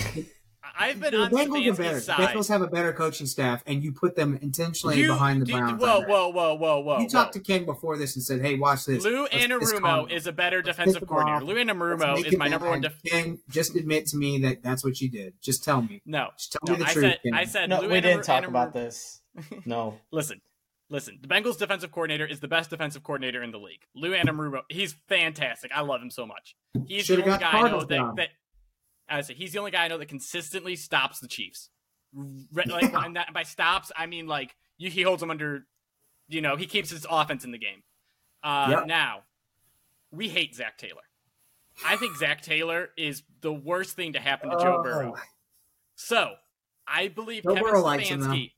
I've been the on Bengals are better. Side. Bengals have a better coaching staff, and you put them intentionally You- behind the do- Browns. Whoa, under it. whoa, whoa, whoa, whoa! You talked whoa. to Ken before this and said, "Hey, watch this." Lou Let's Anarumo is a better Let's defensive piss him coordinator. off. Lou Let's Anarumo is my number one. bad. Def- Ken, just admit to me that that's what you did. Just tell me. no, Just tell no. me the I truth. said, I said, No, Lou we didn't talk Anaru- about this. No. Listen, listen. The Bengals defensive coordinator is the best defensive coordinator in the league. Lou Anarumo, he's fantastic. I love him so much. He's Should've the only guy I know that, that I say he's the only guy I know that consistently stops the Chiefs. Like and that, by stops, I mean like you, he holds them under. You know, he keeps his offense in the game. Uh, Yep. Now, we hate Zac Taylor. I think Zac Taylor is the worst thing to happen to Joe Oh. Burrow. So, I believe Joe Kevin Burrow Stefanski.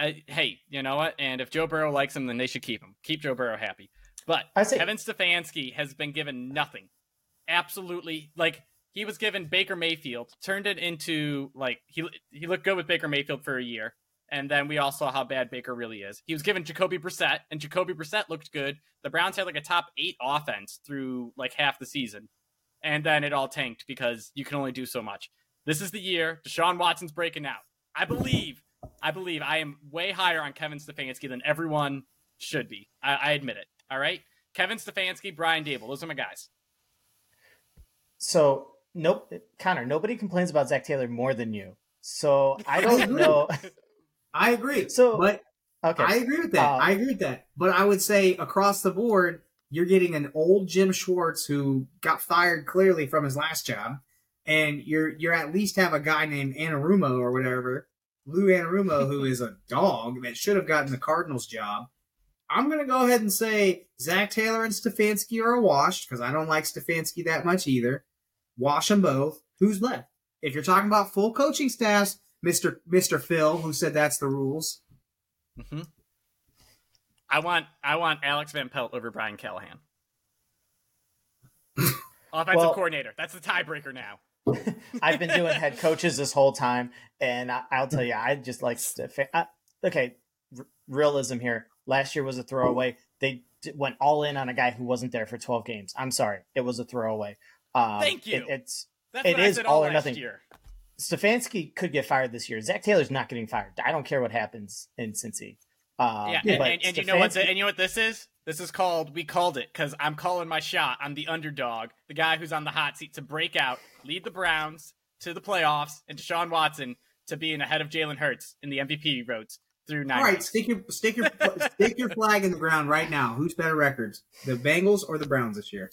Uh, hey, you know what? And if Joe Burrow likes him, then they should keep him. Keep Joe Burrow happy. But I say- Kevin Stefanski has been given nothing. Absolutely, like he was given Baker Mayfield, turned it into like he he looked good with Baker Mayfield for a year, and then we all saw how bad Baker really is. He was given Jacoby Brissett, and Jacoby Brissett looked good. The Browns had like a top eight offense through like half the season, and then it all tanked because you can only do so much. This is the year Deshaun Watson's breaking out. I believe, I believe I am way higher on Kevin Stefanski than everyone should be. I, I admit it. All right, Kevin Stefanski, Brian Daboll, those are my guys. So, nope, Connor, nobody complains about Zac Taylor more than you. So, I don't agree. know. I agree. So- but Okay. I agree with that. Uh, I agree with that. But I would say across the board, you're getting an old Jim Schwartz who got fired clearly from his last job, and you're you're at least have a guy named Anarumo or whatever, Lou Anarumo, who is a dog that should have gotten the Cardinals job. I'm gonna go ahead and say Zac Taylor and Stefanski are a wash because I don't like Stefanski that much either. Wash them both. Who's left? If you're talking about full coaching staffs, Mister Mister Phil, who said that's the rules. hmm I want I want Alex Van Pelt over Brian Callahan. Offensive Well- coordinator. That's the tiebreaker now. I've been doing head coaches this whole time, and I, I'll tell you, I just like I, okay. R- realism here. Last year was a throwaway. They d- went all in on a guy who wasn't there for 12 games. I'm sorry, it was a throwaway. Um, Thank you. it- it's That's It is all all or nothing. year. Stefanski could get fired this year. Zac Taylor's not getting fired. I don't care what happens in Cincy. Um, Yeah, and, but and, and you know what? Stefanski- And you know what this is? This is called. We called it because I'm calling my shot. I'm the underdog, the guy who's on the hot seat to break out, lead the Browns to the playoffs, and Deshaun Watson to being ahead of Jalen Hurts in the MVP votes through nine. All right, weeks. stick your stick your stick your flag in the ground right now. Who's better records, the Bengals or the Browns this year?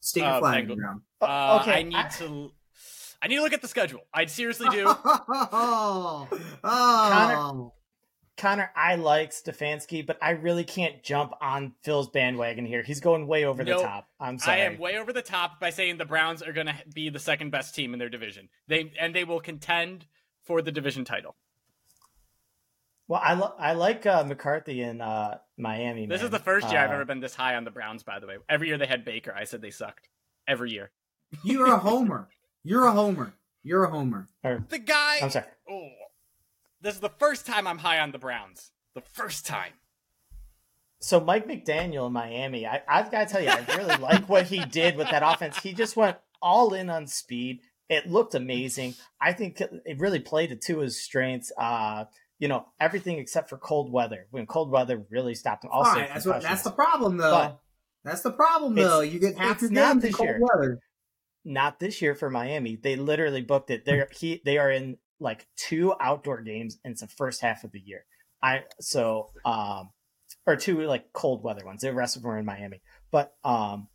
Stick your Uh, flag in the ground. Uh, okay, I need I- to. I need to look at the schedule. I'd seriously do. oh, oh. Connor, I like Stefanski, but I really can't jump on Phil's bandwagon here. He's going way over Nope. the top. I'm sorry. I am way over the top by saying the Browns are going to be the second best team in their division. They and they will contend for the division title. Well, I, lo- I like uh, McCarthy in uh, Miami. This man. is the first year I've Uh, ever been this high on the Browns. By the way, every year they had Baker, I said they sucked. Every year, You're a homer. You're a homer. You're a homer. or- the guy. I'm sorry. Oh, this is the first time I'm high on the Browns. The first time. So Mike McDaniel in Miami, I, I've got to tell you, I really like what he did with that offense. He just went all in on speed. It looked amazing. I think it really played it to his strengths. Uh, you know, everything except for cold weather. When cold weather really stopped him. Also, All right, that's what that's the problem though. But- that's the problem though. You get half it's your not games in this cold year. weather. not this year for Miami. They literally booked it. They're he they are in like two outdoor games in the first half of the year. I so um or two like cold weather ones. The rest of them were in Miami. But um,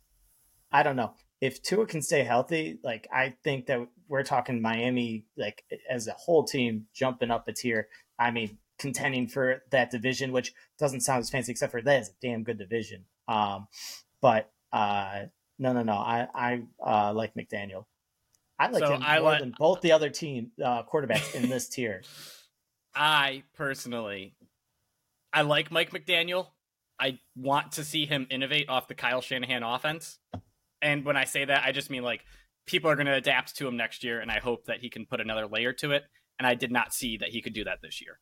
I don't know if Tua can stay healthy. Like I think that we're talking Miami like as a whole team jumping up a tier. I mean, contending for that division, which doesn't sound as fancy, except for that is a damn good division. Um, but uh, no, no, no. I I uh, like McDaniel. I like So him I more like- than both the other team uh, quarterbacks in this tier. I personally, I like Mike McDaniel. I want to see him innovate off the Kyle Shanahan offense. And when I say that, I just mean like people are going to adapt to him next year, and I hope that he can put another layer to it. And I did not see that he could do that this year.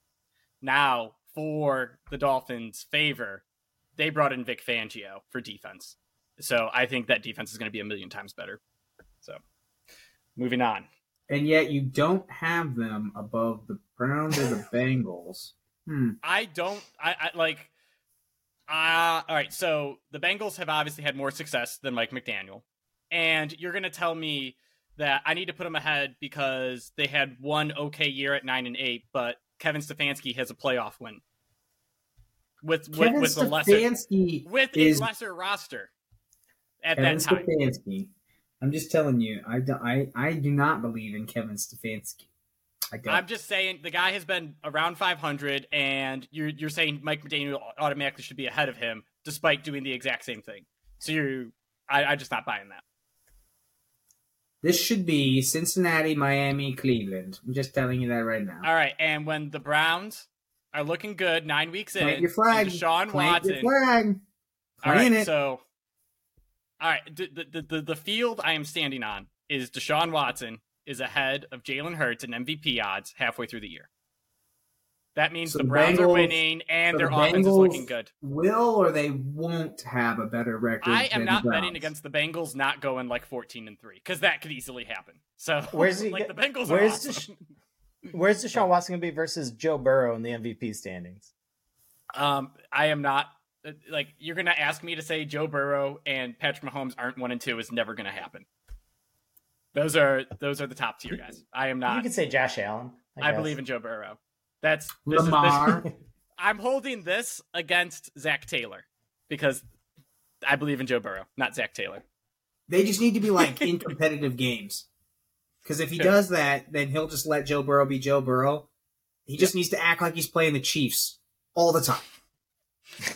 Now, for the Dolphins' favor, they brought in Vic Fangio for defense. So I think that defense is going to be a million times better. So, moving on. And yet you don't have them above the Browns or the Bengals. Hmm. I don't. I, I like. Uh, all right. So the Bengals have obviously had more success than Mike McDaniel, and you're going to tell me that I need to put them ahead because they had one okay year at nine and eight, but Kevin Stefanski has a playoff win with with, Kevin with the lesser Stefanski with is a lesser roster at Kevin that time. Stefanski. I'm just telling you, I, do, I, I do not believe in Kevin Stefanski. I don't. I'm just saying the guy has been around 500, and you're you're saying Mike McDaniel automatically should be ahead of him, despite doing the exact same thing. So you're, I, I'm just not buying that. this should be Cincinnati, Miami, Cleveland. I'm just telling you that right now. All right, and when the Browns are looking good nine weeks in, Plant your flag. Plant Watson. your flag. all right, it. so all right, the, the the the field I am standing on is Deshaun Watson is ahead of Jalen Hurts in MVP odds halfway through the year. That means So the the Browns are winning and so their the offense is looking good. Will or they won't have a better record. I am than not the betting against the Bengals not going like 14 and 3 because that could easily happen. So Where's he like the Bengals where's are awesome. Where's Deshaun Watson gonna be versus Joe Burrow in the MVP standings? Um, I am not Uh, like you're gonna ask me to say Joe Burrow and Patrick Mahomes aren't one and two is never gonna happen. Those are those are the top tier guys. I am not. you not. could say Josh Allen. I, believe in Joe Burrow. That's this is- this- Lamar. I'm holding this against Zac Taylor because I believe in Joe Burrow, not Zac Taylor. They just need to be like in competitive games. Because if he Sure. does that, then he'll just let Joe Burrow be Joe Burrow. He just needs to act like he's playing the Chiefs all the time.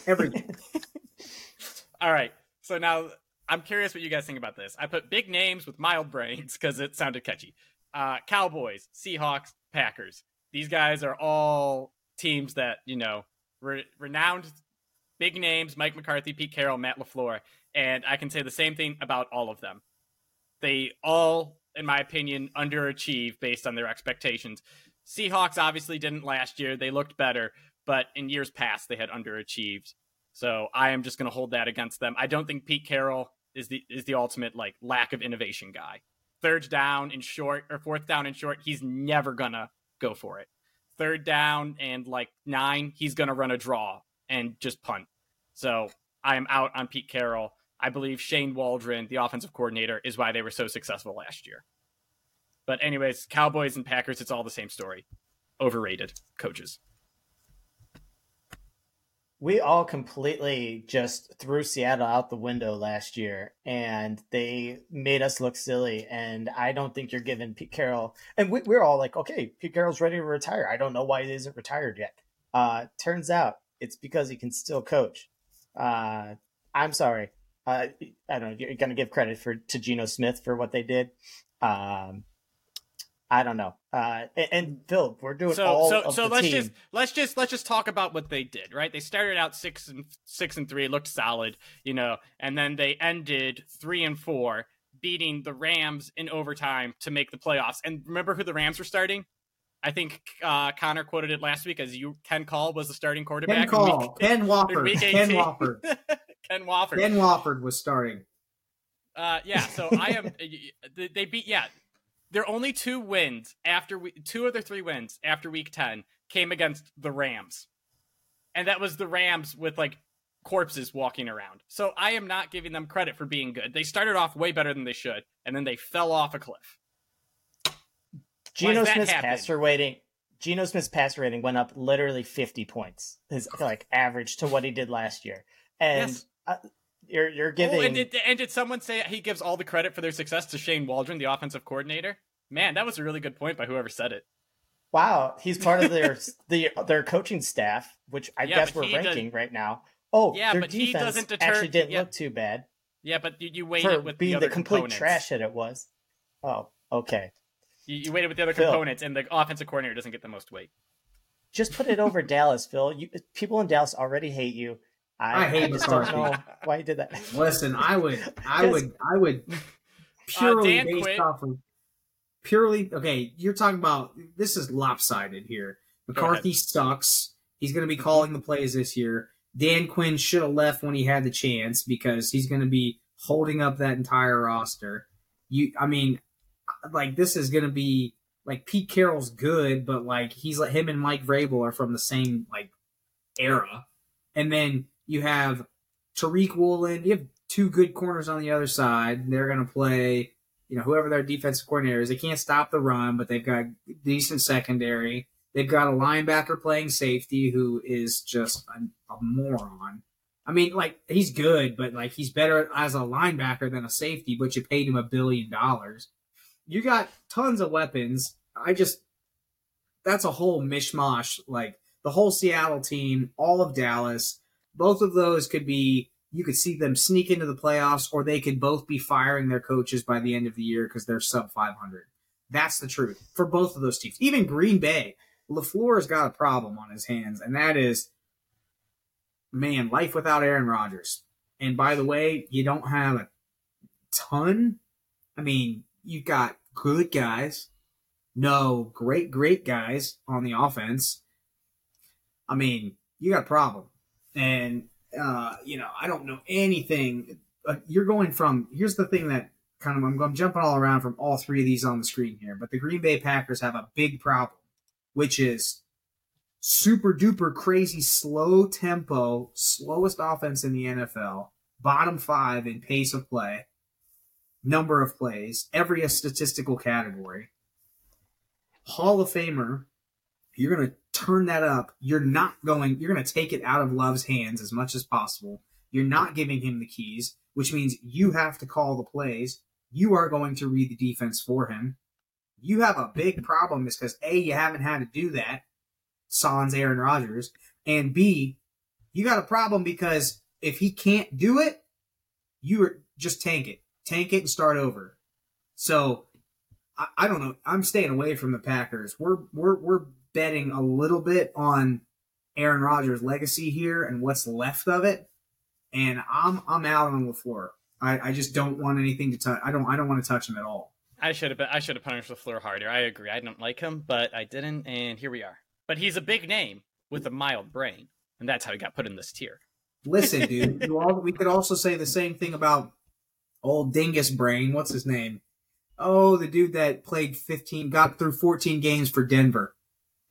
Every. All right. So now I'm curious what you guys think about this. I put big names with mild brains because it sounded catchy. Uh, Cowboys, Seahawks, Packers. These guys are all teams that, you know, re- renowned big names Mike McCarthy, Pete Carroll, Matt LaFleur. And I can say the same thing about all of them. They all, in my opinion, underachieve based on their expectations. Seahawks obviously didn't last year. They looked better, but in years past, they had underachieved. So I am just going to hold that against them. I don't think Pete Carroll is the is the ultimate like lack of innovation guy. Third down and short or fourth down and short, he's never gonna go for it. Third down and like nine, he's gonna run a draw and just punt. So I am out on Pete Carroll. I believe Shane Waldron, the offensive coordinator, is why they were so successful last year. But anyways, Cowboys and Packers, it's all the same story. Overrated coaches. We all completely just threw Seattle out the window last year, and they made us look silly. And I don't think you're giving Pete Carroll. And we, we're all like, okay, Pete Carroll's ready to retire. I don't know why he isn't retired yet. Uh, turns out it's because he can still coach. Uh, I'm sorry. Uh, I don't know. You're going to give credit for to Geno Smith for what they did. Um, I don't know. Uh, and, and Phil, we're doing so all so of so the let's team. just let's just let's just talk about what they did right they started out six and six and three looked solid you know and then they ended three and four beating the rams in overtime to make the playoffs and remember who the rams were starting i think uh connor quoted it last week as you ken call was the starting quarterback Ken Call. week- Ken in Wolford. Ken 18. Wolford. ken wolford Ken Wolford was starting. uh, yeah, so I am. they- They beat. Yeah, their only two wins after we, two of their three wins after week ten came against the Rams, and that was the Rams with like corpses walking around. So I am not giving them credit for being good. They started off way better than they should, and then they fell off a cliff. Geno Smith's happen? passer rating. Geno Smith's passer rating went up literally 50 points, his like average to what he did last year. And Yes. uh, you're you're giving Oh, and did, and did someone say he gives all the credit for their success to Shane Waldron, the offensive coordinator? Man, that was a really good point by whoever said it. wow, he's part of their the their coaching staff, which I Yeah, guess we're he does- ranking right now. Oh, Yeah, their but he defense doesn't deter- actually didn't yeah. look too bad Yeah, but you, you for it with being the the, complete components. trash that it was. Oh, okay. You, you weighted with the other Phil. components, and the offensive coordinator doesn't get the most weight. Just put it over Dallas, Phil. You, people in Dallas already hate you. I, I hate just don't McCarthy. know why you did that. Listen, I would, I Yes. would, I would uh, purely Dan based quit. off of purely. Okay, you're talking about this is lopsided here. McCarthy sucks. He's going to be mm-hmm. calling the plays this year. Dan Quinn should have left when he had the chance because he's going to be holding up that entire roster. You, I mean, like this is going to be like Pete Carroll's good, but like he's like him and Mike Vrabel are from the same like era, and then you have Tariq Woolen. You have two good corners on the other side. They're going to play, you know, whoever their defensive coordinator is. They can't stop the run, but they've got decent secondary. They've got a linebacker playing safety who is just a, a moron. I mean, like he's good, but like he's better as a linebacker than a safety. But you paid him a billion dollars. You got tons of weapons. I just that's a whole mishmash. Like the whole Seattle team, all of Dallas, both of those could be. You could see them sneak into the playoffs, or they could both be firing their coaches by the end of the year because they're sub 500. That's the truth for both of those teams. Even Green Bay, Lafleur has got a problem on his hands, and that is, man, life without Aaron Rodgers. And by the way, you don't have a ton. I mean, you've got good guys, no great, great guys on the offense. I mean, you got a problem. And, uh, you know, I don't know anything. You're going from, here's the thing that kind of, I'm, I'm jumping all around from all three of these on the screen here, but the Green Bay Packers have a big problem, which is super duper crazy slow tempo, slowest offense in the NFL, bottom five in pace of play, number of plays, every statistical category. Hall of Famer, you're to turn that up. You're not going, you're going to take it out of Love's hands as much as possible. You're not giving him the keys, which means you have to call the plays. You are going to read the defense for him. You have a big problem is because A, you haven't had to do that. Sans Aaron Rodgers. And B, you got a problem because if he can't do it, you are just tank it. Tank it and start over. So I, I don't know. I'm staying away from the Packers. We're we're we're betting a little bit on Aaron Rodgers' legacy here and what's left of it. And I'm I'm out on LaFleur. I, I just don't want anything to touch. I don't I don't want to touch him at all. I should have been, I should have punished Lafleur harder. I agree. I don't like him, but I didn't, and here we are. But he's a big name with a mild brain, and that's how he got put in this tier. Listen, dude. you all, we could also say the same thing about old Dingus Brain. What's his name? Oh, the dude that played 15, got through 14 games for Denver,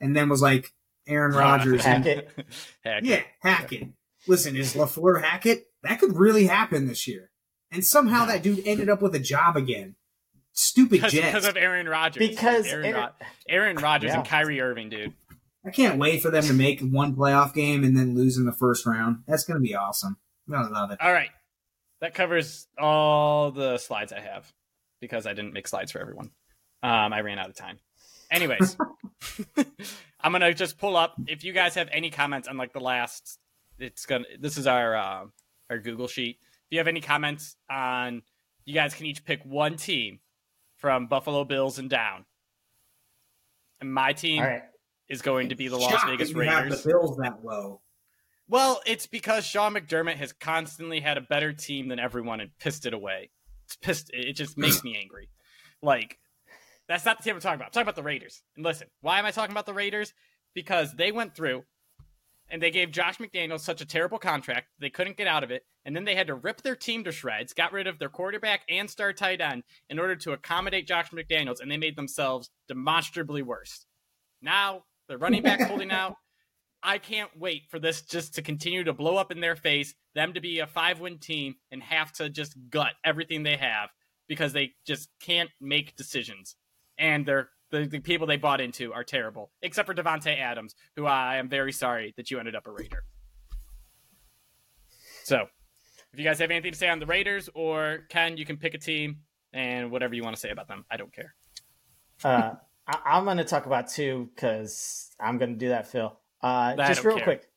and then was like Aaron Rodgers. and- Hackett. Hackett. yeah, Hackett. Listen, is Lafleur Hackett? That could really happen this year. And somehow that dude ended up with a job again. Stupid Because, Jets. because of Aaron Rodgers. Because Aaron, Aaron- Ro- Aaron Rodgers Yeah. and Kyrie Irving, dude. I can't wait for them to make one playoff game and then lose in the first round. That's going to be awesome. I love it. All right. That covers all the slides I have because I didn't make slides for everyone. Um, I ran out of time. Anyways, I'm gonna just pull up. If you guys have any comments on like the last, it's gonna. This is our uh, our Google sheet. If you have any comments on, you guys can each pick one team from Buffalo Bills and down. And my team All right. is going to be the Las Shocked Vegas that have Raiders. the Bills that low. Well, it's because Sean McDermott has constantly had a better team than everyone and pissed it away. It's pissed. It just makes me angry. Like, that's not the team I'm talking about. I'm talking about the Raiders. And listen, why am I talking about the Raiders? Because they went through and they gave Josh McDaniels such a terrible contract, they couldn't get out of it. And then they had to rip their team to shreds, got rid of their quarterback and star tight end in order to accommodate Josh McDaniels, and they made themselves demonstrably worse. Now, the running back holding out. I can't wait for this just to continue to blow up in their face, them to be a five win team and have to just gut everything they have because they just can't make decisions. And their The, the people they bought into are terrible, except for Davante Adams, who I am very sorry that you ended up a Raider. So, if you guys have anything to say on the Raiders or Ken, you can pick a team and whatever you want to say about them. I don't care. Uh, I- am going to talk about two because I'm going to do that, Phil. Uh, just real care. quick.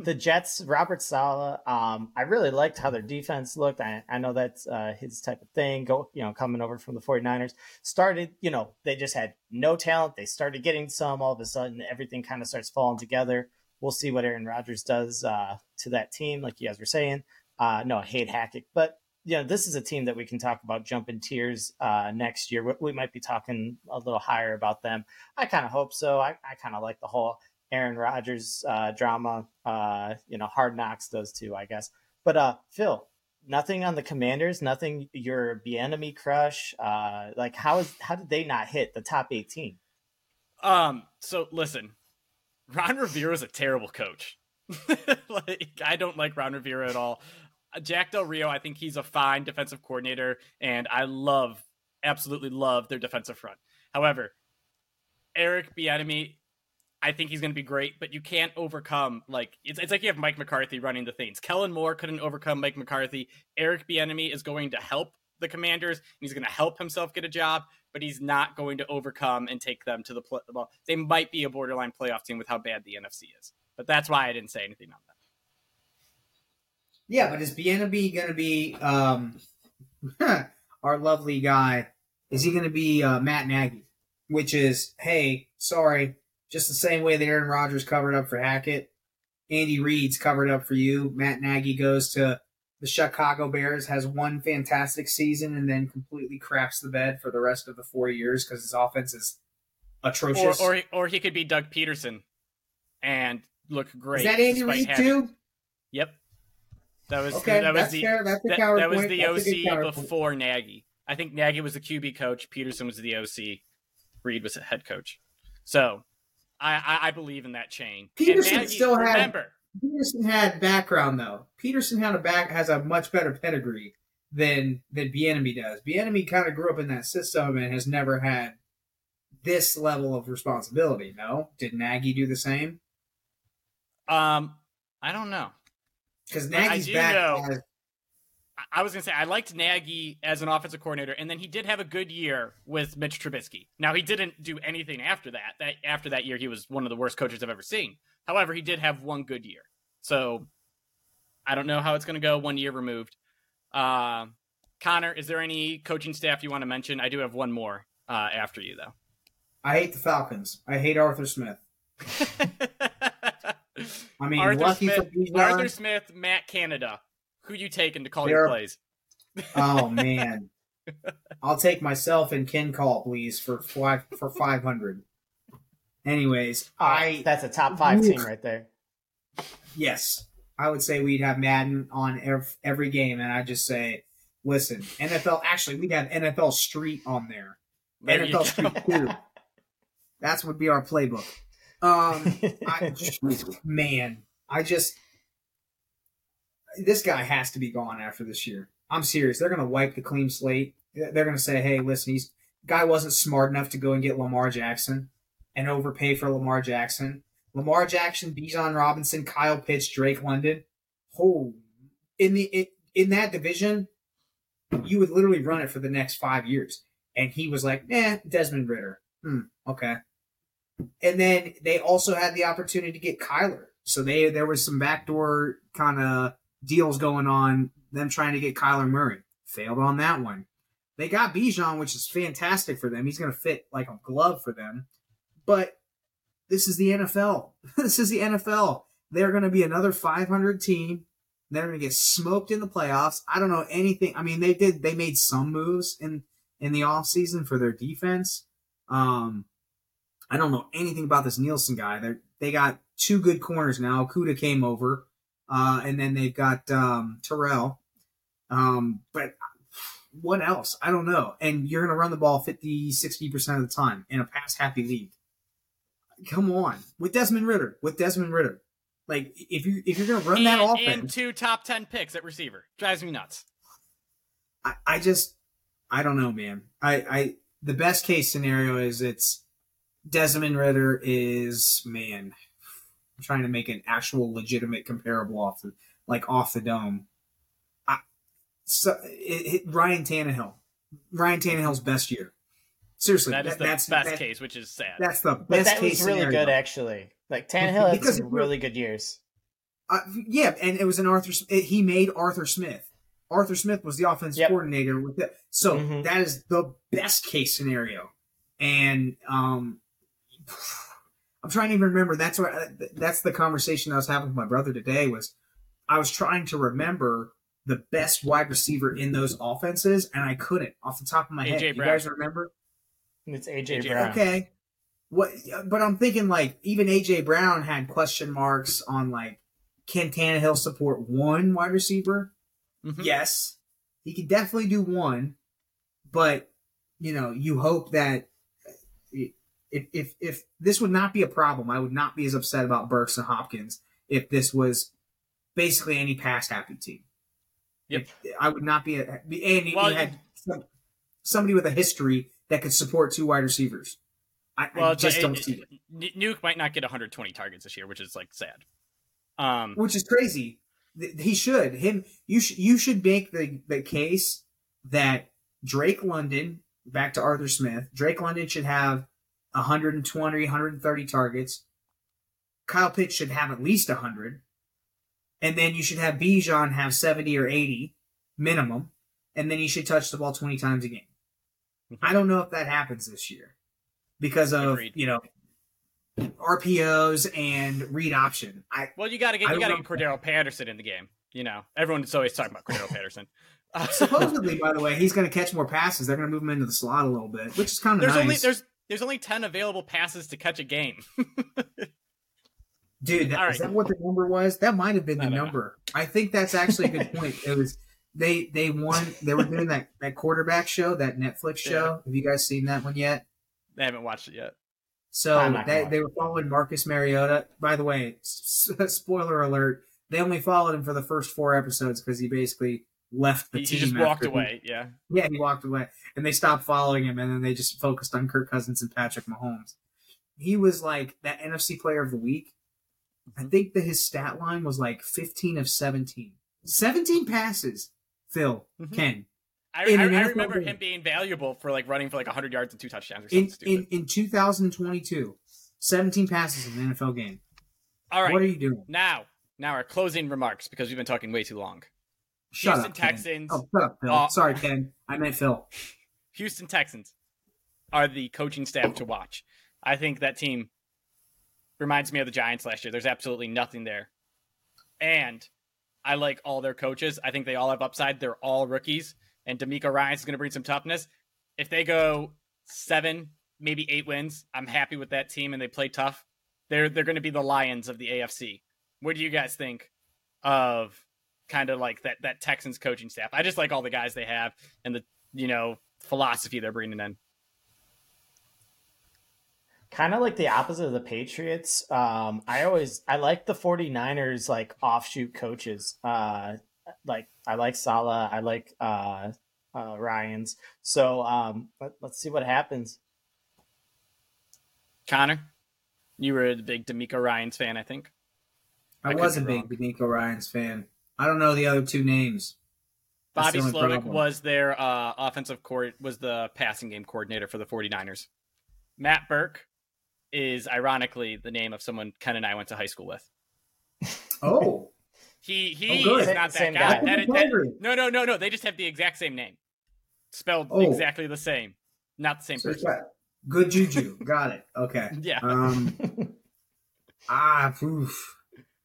The Jets, Robert Saleh. Um, I really liked how their defense looked. I, I know that's uh, his type of thing. Go, you know, coming over from the 49ers. Started, you know, they just had no talent. They started getting some. All of a sudden, everything kind of starts falling together. We'll see what Aaron Rodgers does uh, to that team, like you guys were saying. Uh, no, I hate Hackett, but you know, this is a team that we can talk about jumping tiers uh, next year. We, we, might be talking a little higher about them. I kind of hope so. I, I kind of like the whole Aaron Rodgers uh, drama. Uh, you know, Hard Knocks does too, I guess. But uh, Phil, nothing on the Commanders. Nothing. Your Bieniemy crush. Uh, like how is how did they not hit the top eighteen? Um. So listen, Ron Rivera is a terrible coach. like I don't like Ron Rivera at all. Jack Del Rio, I think he's a fine defensive coordinator, and I love, absolutely love their defensive front. However, Eric Bieniemy I think he's going to be great, but you can't overcome like it's, it's like you have Mike McCarthy running the things. Kellen Moore couldn't overcome Mike McCarthy. Eric Bieniemy is going to help the Commanders. and he's going to help himself get a job, but he's not going to overcome and take them to the play. Well, they might be a borderline playoff team with how bad the NFC is, but that's why I didn't say anything on that. Yeah, but is Bieniemy going to be um, our lovely guy? Is he going to be uh, Matt Nagy? Which is, hey, sorry, just the same way that Aaron Rodgers covered up for Hackett, Andy Reid's covered up for you. Matt Nagy goes to the Chicago Bears, has one fantastic season, and then completely craps the bed for the rest of the four years because his offense is atrocious. Or, or, or he could be Doug Pederson and look great. Is that Andy Reid too? Yep. That was okay. That was the fair. That's that, that was the OC before Nagy. I think Nagy was the QB coach. Pederson was the OC. Reid was a head coach. So I, I, I believe in that chain. Pederson Nagy, still had remember, Pederson had background though. Pederson had a back has a much better pedigree than than Bieniemy does. Bieniemy kind of grew up in that system and has never had this level of responsibility. No, did Nagy do the same? Um, I don't know because Nagy's back. Know, has, I was going to say I liked Nagy as an offensive coordinator, and then he did have a good year with Mitch Trubisky. Now he didn't do anything after that. That after that year, he was one of the worst coaches I've ever seen. However, he did have one good year. So I don't know how it's going to go. One year removed. Uh, Connor, is there any coaching staff you want to mention? I do have one more uh, after you, though. I hate the Falcons. I hate Arthur Smith. I mean, Arthur Smith, Arthur Smith, Matt Canada who you taking to call They're, your plays? oh man, I'll take myself and Ken call please for five for five hundred. Anyways, oh, I that's a top five team right there. Yes, I would say we'd have Madden on every, every game, and I just say, listen, NFL. Actually, we'd have NFL Street on there. there NFL Street Two. That's would be our playbook. Um, I, man, I just this guy has to be gone after this year. I'm serious. They're going to wipe the clean slate. They're going to say, "Hey, listen, he's guy wasn't smart enough to go and get Lamar Jackson and overpay for Lamar Jackson. Lamar Jackson, Bijan Robinson, Kyle Pitts, Drake London. Oh, in the in, in that division, you would literally run it for the next five years." And he was like, "Nah, Desmond Ridder. Hmm, okay." And then they also had the opportunity to get Kyler. So they there was some backdoor kind of deals going on, them trying to get Kyler Murray. Failed on that one. They got Bijan, which is fantastic for them. He's going to fit like a glove for them. But this is the NFL. this is the NFL. They're going to be another 500 team. They're going to get smoked in the playoffs. I don't know anything. I mean, they did, they made some moves in, in the offseason for their defense. Um, I don't know anything about this Nielsen guy. They they got two good corners now. Kuda came over. Uh, and then they've got um, Terrell. Um, but what else? I don't know. And you're going to run the ball 50, 60% of the time in a pass happy league. Come on. With Desmond Ridder, With Desmond Ridder. Like, if, you, if you're going to run and, that offense. And two top 10 picks at receiver. Drives me nuts. I, I just, I don't know, man. I, I, the best case scenario is it's Desmond Ridder is man. I'm trying to make an actual legitimate comparable off the like off the dome. I, so it, it, Ryan Tannehill, Ryan Tannehill's best year. Seriously, that is that- the that's best that- case, which is sad. That's the best But best that case That was really scenario. good, actually. Like Tannehill had Because some really good years. Uh, yeah, and it was an Arthur. it- He made Arthur Smith. Arthur Smith was the offensive Yep. coordinator with it. So Mhm. that is the best case scenario. And um, I'm trying to even remember. That's what. That's the conversation I was having with my brother today. Was I was trying to remember the best wide receiver in those offenses, and I couldn't off the top of my head. A.J. You guys remember? It's AJ, AJ Brown. Okay. What? But I'm thinking like even AJ Brown had question marks on like can Tannehill support one wide receiver? Mhm. Yes, he could definitely do one, but you know you hope that if if if this would not be a problem, I would not be as upset about Burks and Hopkins if this was basically any pass happy team. Yep. If- I would not be a, and Well, he had some, somebody with a history that could support two wide receivers. I, Well, I just don't it- see it. Nuk might not get 120 targets this year, which is like sad. Um, which is crazy. He should him. You should you should make the the case that Drake London back to Arthur Smith. Drake London should have 120, 130 targets. Kyle Pitts should have at least 100. And then you should have Bijan have 70 or 80 minimum. And then he should touch the ball 20 times a game. Mhm. I don't know if that happens this year because of, Agreed. you know, RPOs and read option. I, well, you got to get you got to get Cordarrelle Patterson in the game. You know, everyone's always talking about Cordarrelle Patterson. Supposedly, by the way, he's going to catch more passes. They're going to move him into the slot a little bit, which is kind of there's nice. only there's there's only 10 available passes to catch a game. Dude, that, All is that what the number was? That might have been the don't know. number. I think that's actually a good point. It was they they won. They were doing that that quarterback show, that Netflix show. Have you guys seen that one yet? I haven't watched it yet. So I'm not gonna they, they were following Marcus Mariota. By the way, s- s- spoiler alert: they only followed him for the first four episodes because he basically left the He, he team. just walked he- away. Yeah. Yeah, he walked away, and they stopped following him, and then they just focused on Kirk Cousins and Patrick Mahomes. He was like that NFC Player of the Week. I think that his stat line was like 15 of 17. 17 passes, Phil, Mhm. Ken. I, I, I remember game. him being valuable for like running for like 100 yards and two touchdowns or something In, in, in 2022, 17 passes in an NFL game. All right. What are you doing? Now, now our closing remarks because we've been talking way too long. Shut Houston up, Ken. Texans. Oh, shut up, Phil. Uh, Sorry, Ken. I meant Phil. Houston Texans are the coaching staff to watch. I think that team reminds me of the Giants last year. There's absolutely nothing there. And I like all their coaches. I think they all have upside. They're all rookies. And DeMeco Ryans going to bring some toughness. If they go seven, maybe eight wins, I'm happy with that team and they play tough. They're they're going to be the Lions of the AFC. What do you guys think of kind of like that that Texans coaching staff? I just like all the guys they have and the you know philosophy they're bringing in. kind of like the opposite of the Patriots. Um, I always I like the 49ers like offshoot coaches. Uh, like I like Salah, I like uh, uh, Ryans. So um, let, let's see what happens. Connor, you were the big DeMeco Ryans fan, I think. I, I could was a big wrong. DeMeco Ryans fan. I don't know the other two names. That's Bobby the only Slowik was their uh, offensive court was the passing game coordinator for the 49ers. Matt Burke is ironically the name of someone Ken and I went to high school with. Oh, He he Oh, is not that Same guy. guy. That- That's that- no, no, no, no. They just have the exact same name, spelled Oh. exactly the same, not the same so person. got good juju. Got it. Okay. Yeah, Um. ah, oof.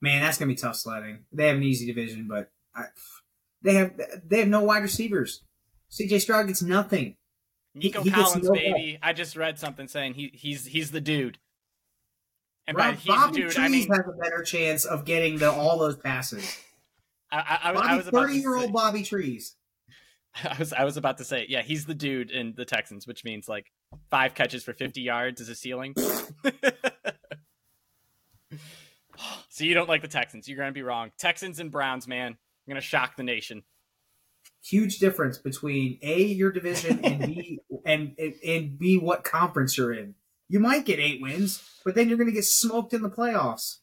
Man, that's gonna be tough sledding. They have an easy division, but I, they have they have no wide receivers. C.J. Stroud gets nothing. Nico he gets Collins, no baby. I just read something saying he he's he's the dude. And by Rob, he's Bobby the dude, Trees I mean has a better chance of getting the, all those passes. I, I, I, was- I was thirty-year-old Bobby Trees. I was I was about to say, yeah, he's the dude in the Texans, which means like five catches for fifty yards is a ceiling. so you don't like the Texans? You're gonna be wrong. Texans and Browns, man, I'm gonna shock the nation. Huge difference between a your division and b and and, and b what conference you're in. You might get eight wins, but then you're going to get smoked in the playoffs.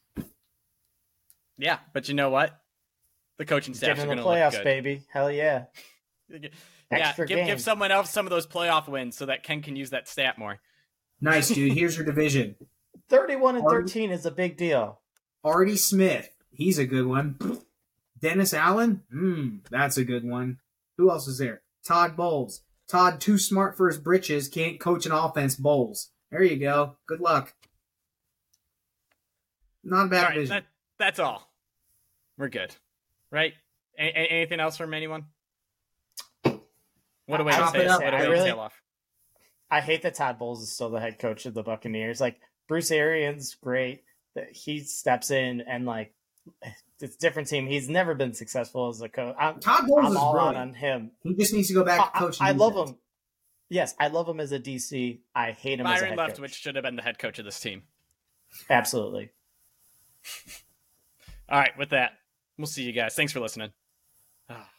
Yeah, but you know what? The coaching staff Get are going to look playoffs, good. baby. Hell yeah. Yeah, Extra give, give someone else some of those playoff wins so that Ken can use that stat more. Nice, dude. Here's your division. 31 and 13 is a big deal. Artie Smith. He's a good one. Dennis Allen. Hmm, that's a good one. Who else is there? Todd Bowles. Todd, too smart for his britches, can't coach an offense. Bowles. There you go. Good luck. Not a bad All right, division. that, that's all. We're good, right? A- a- anything else from anyone? What a way I- to say it up. What a I way to really- sail off. I hate that Todd Bowles is still the head coach of the Buccaneers. Like Bruce Arians, great that he steps in and like it's a different team. He's never been successful as a coach. I'm, Todd Bowles I'm is all out brilliant. on him. He just needs to go back to I, coaching. I love him. Yes, I love him as a DC. I hate him as a Byron head Leftwich coach. should have been the head coach of this team. Absolutely. All right, with that, we'll see you guys. Thanks for listening. Ah.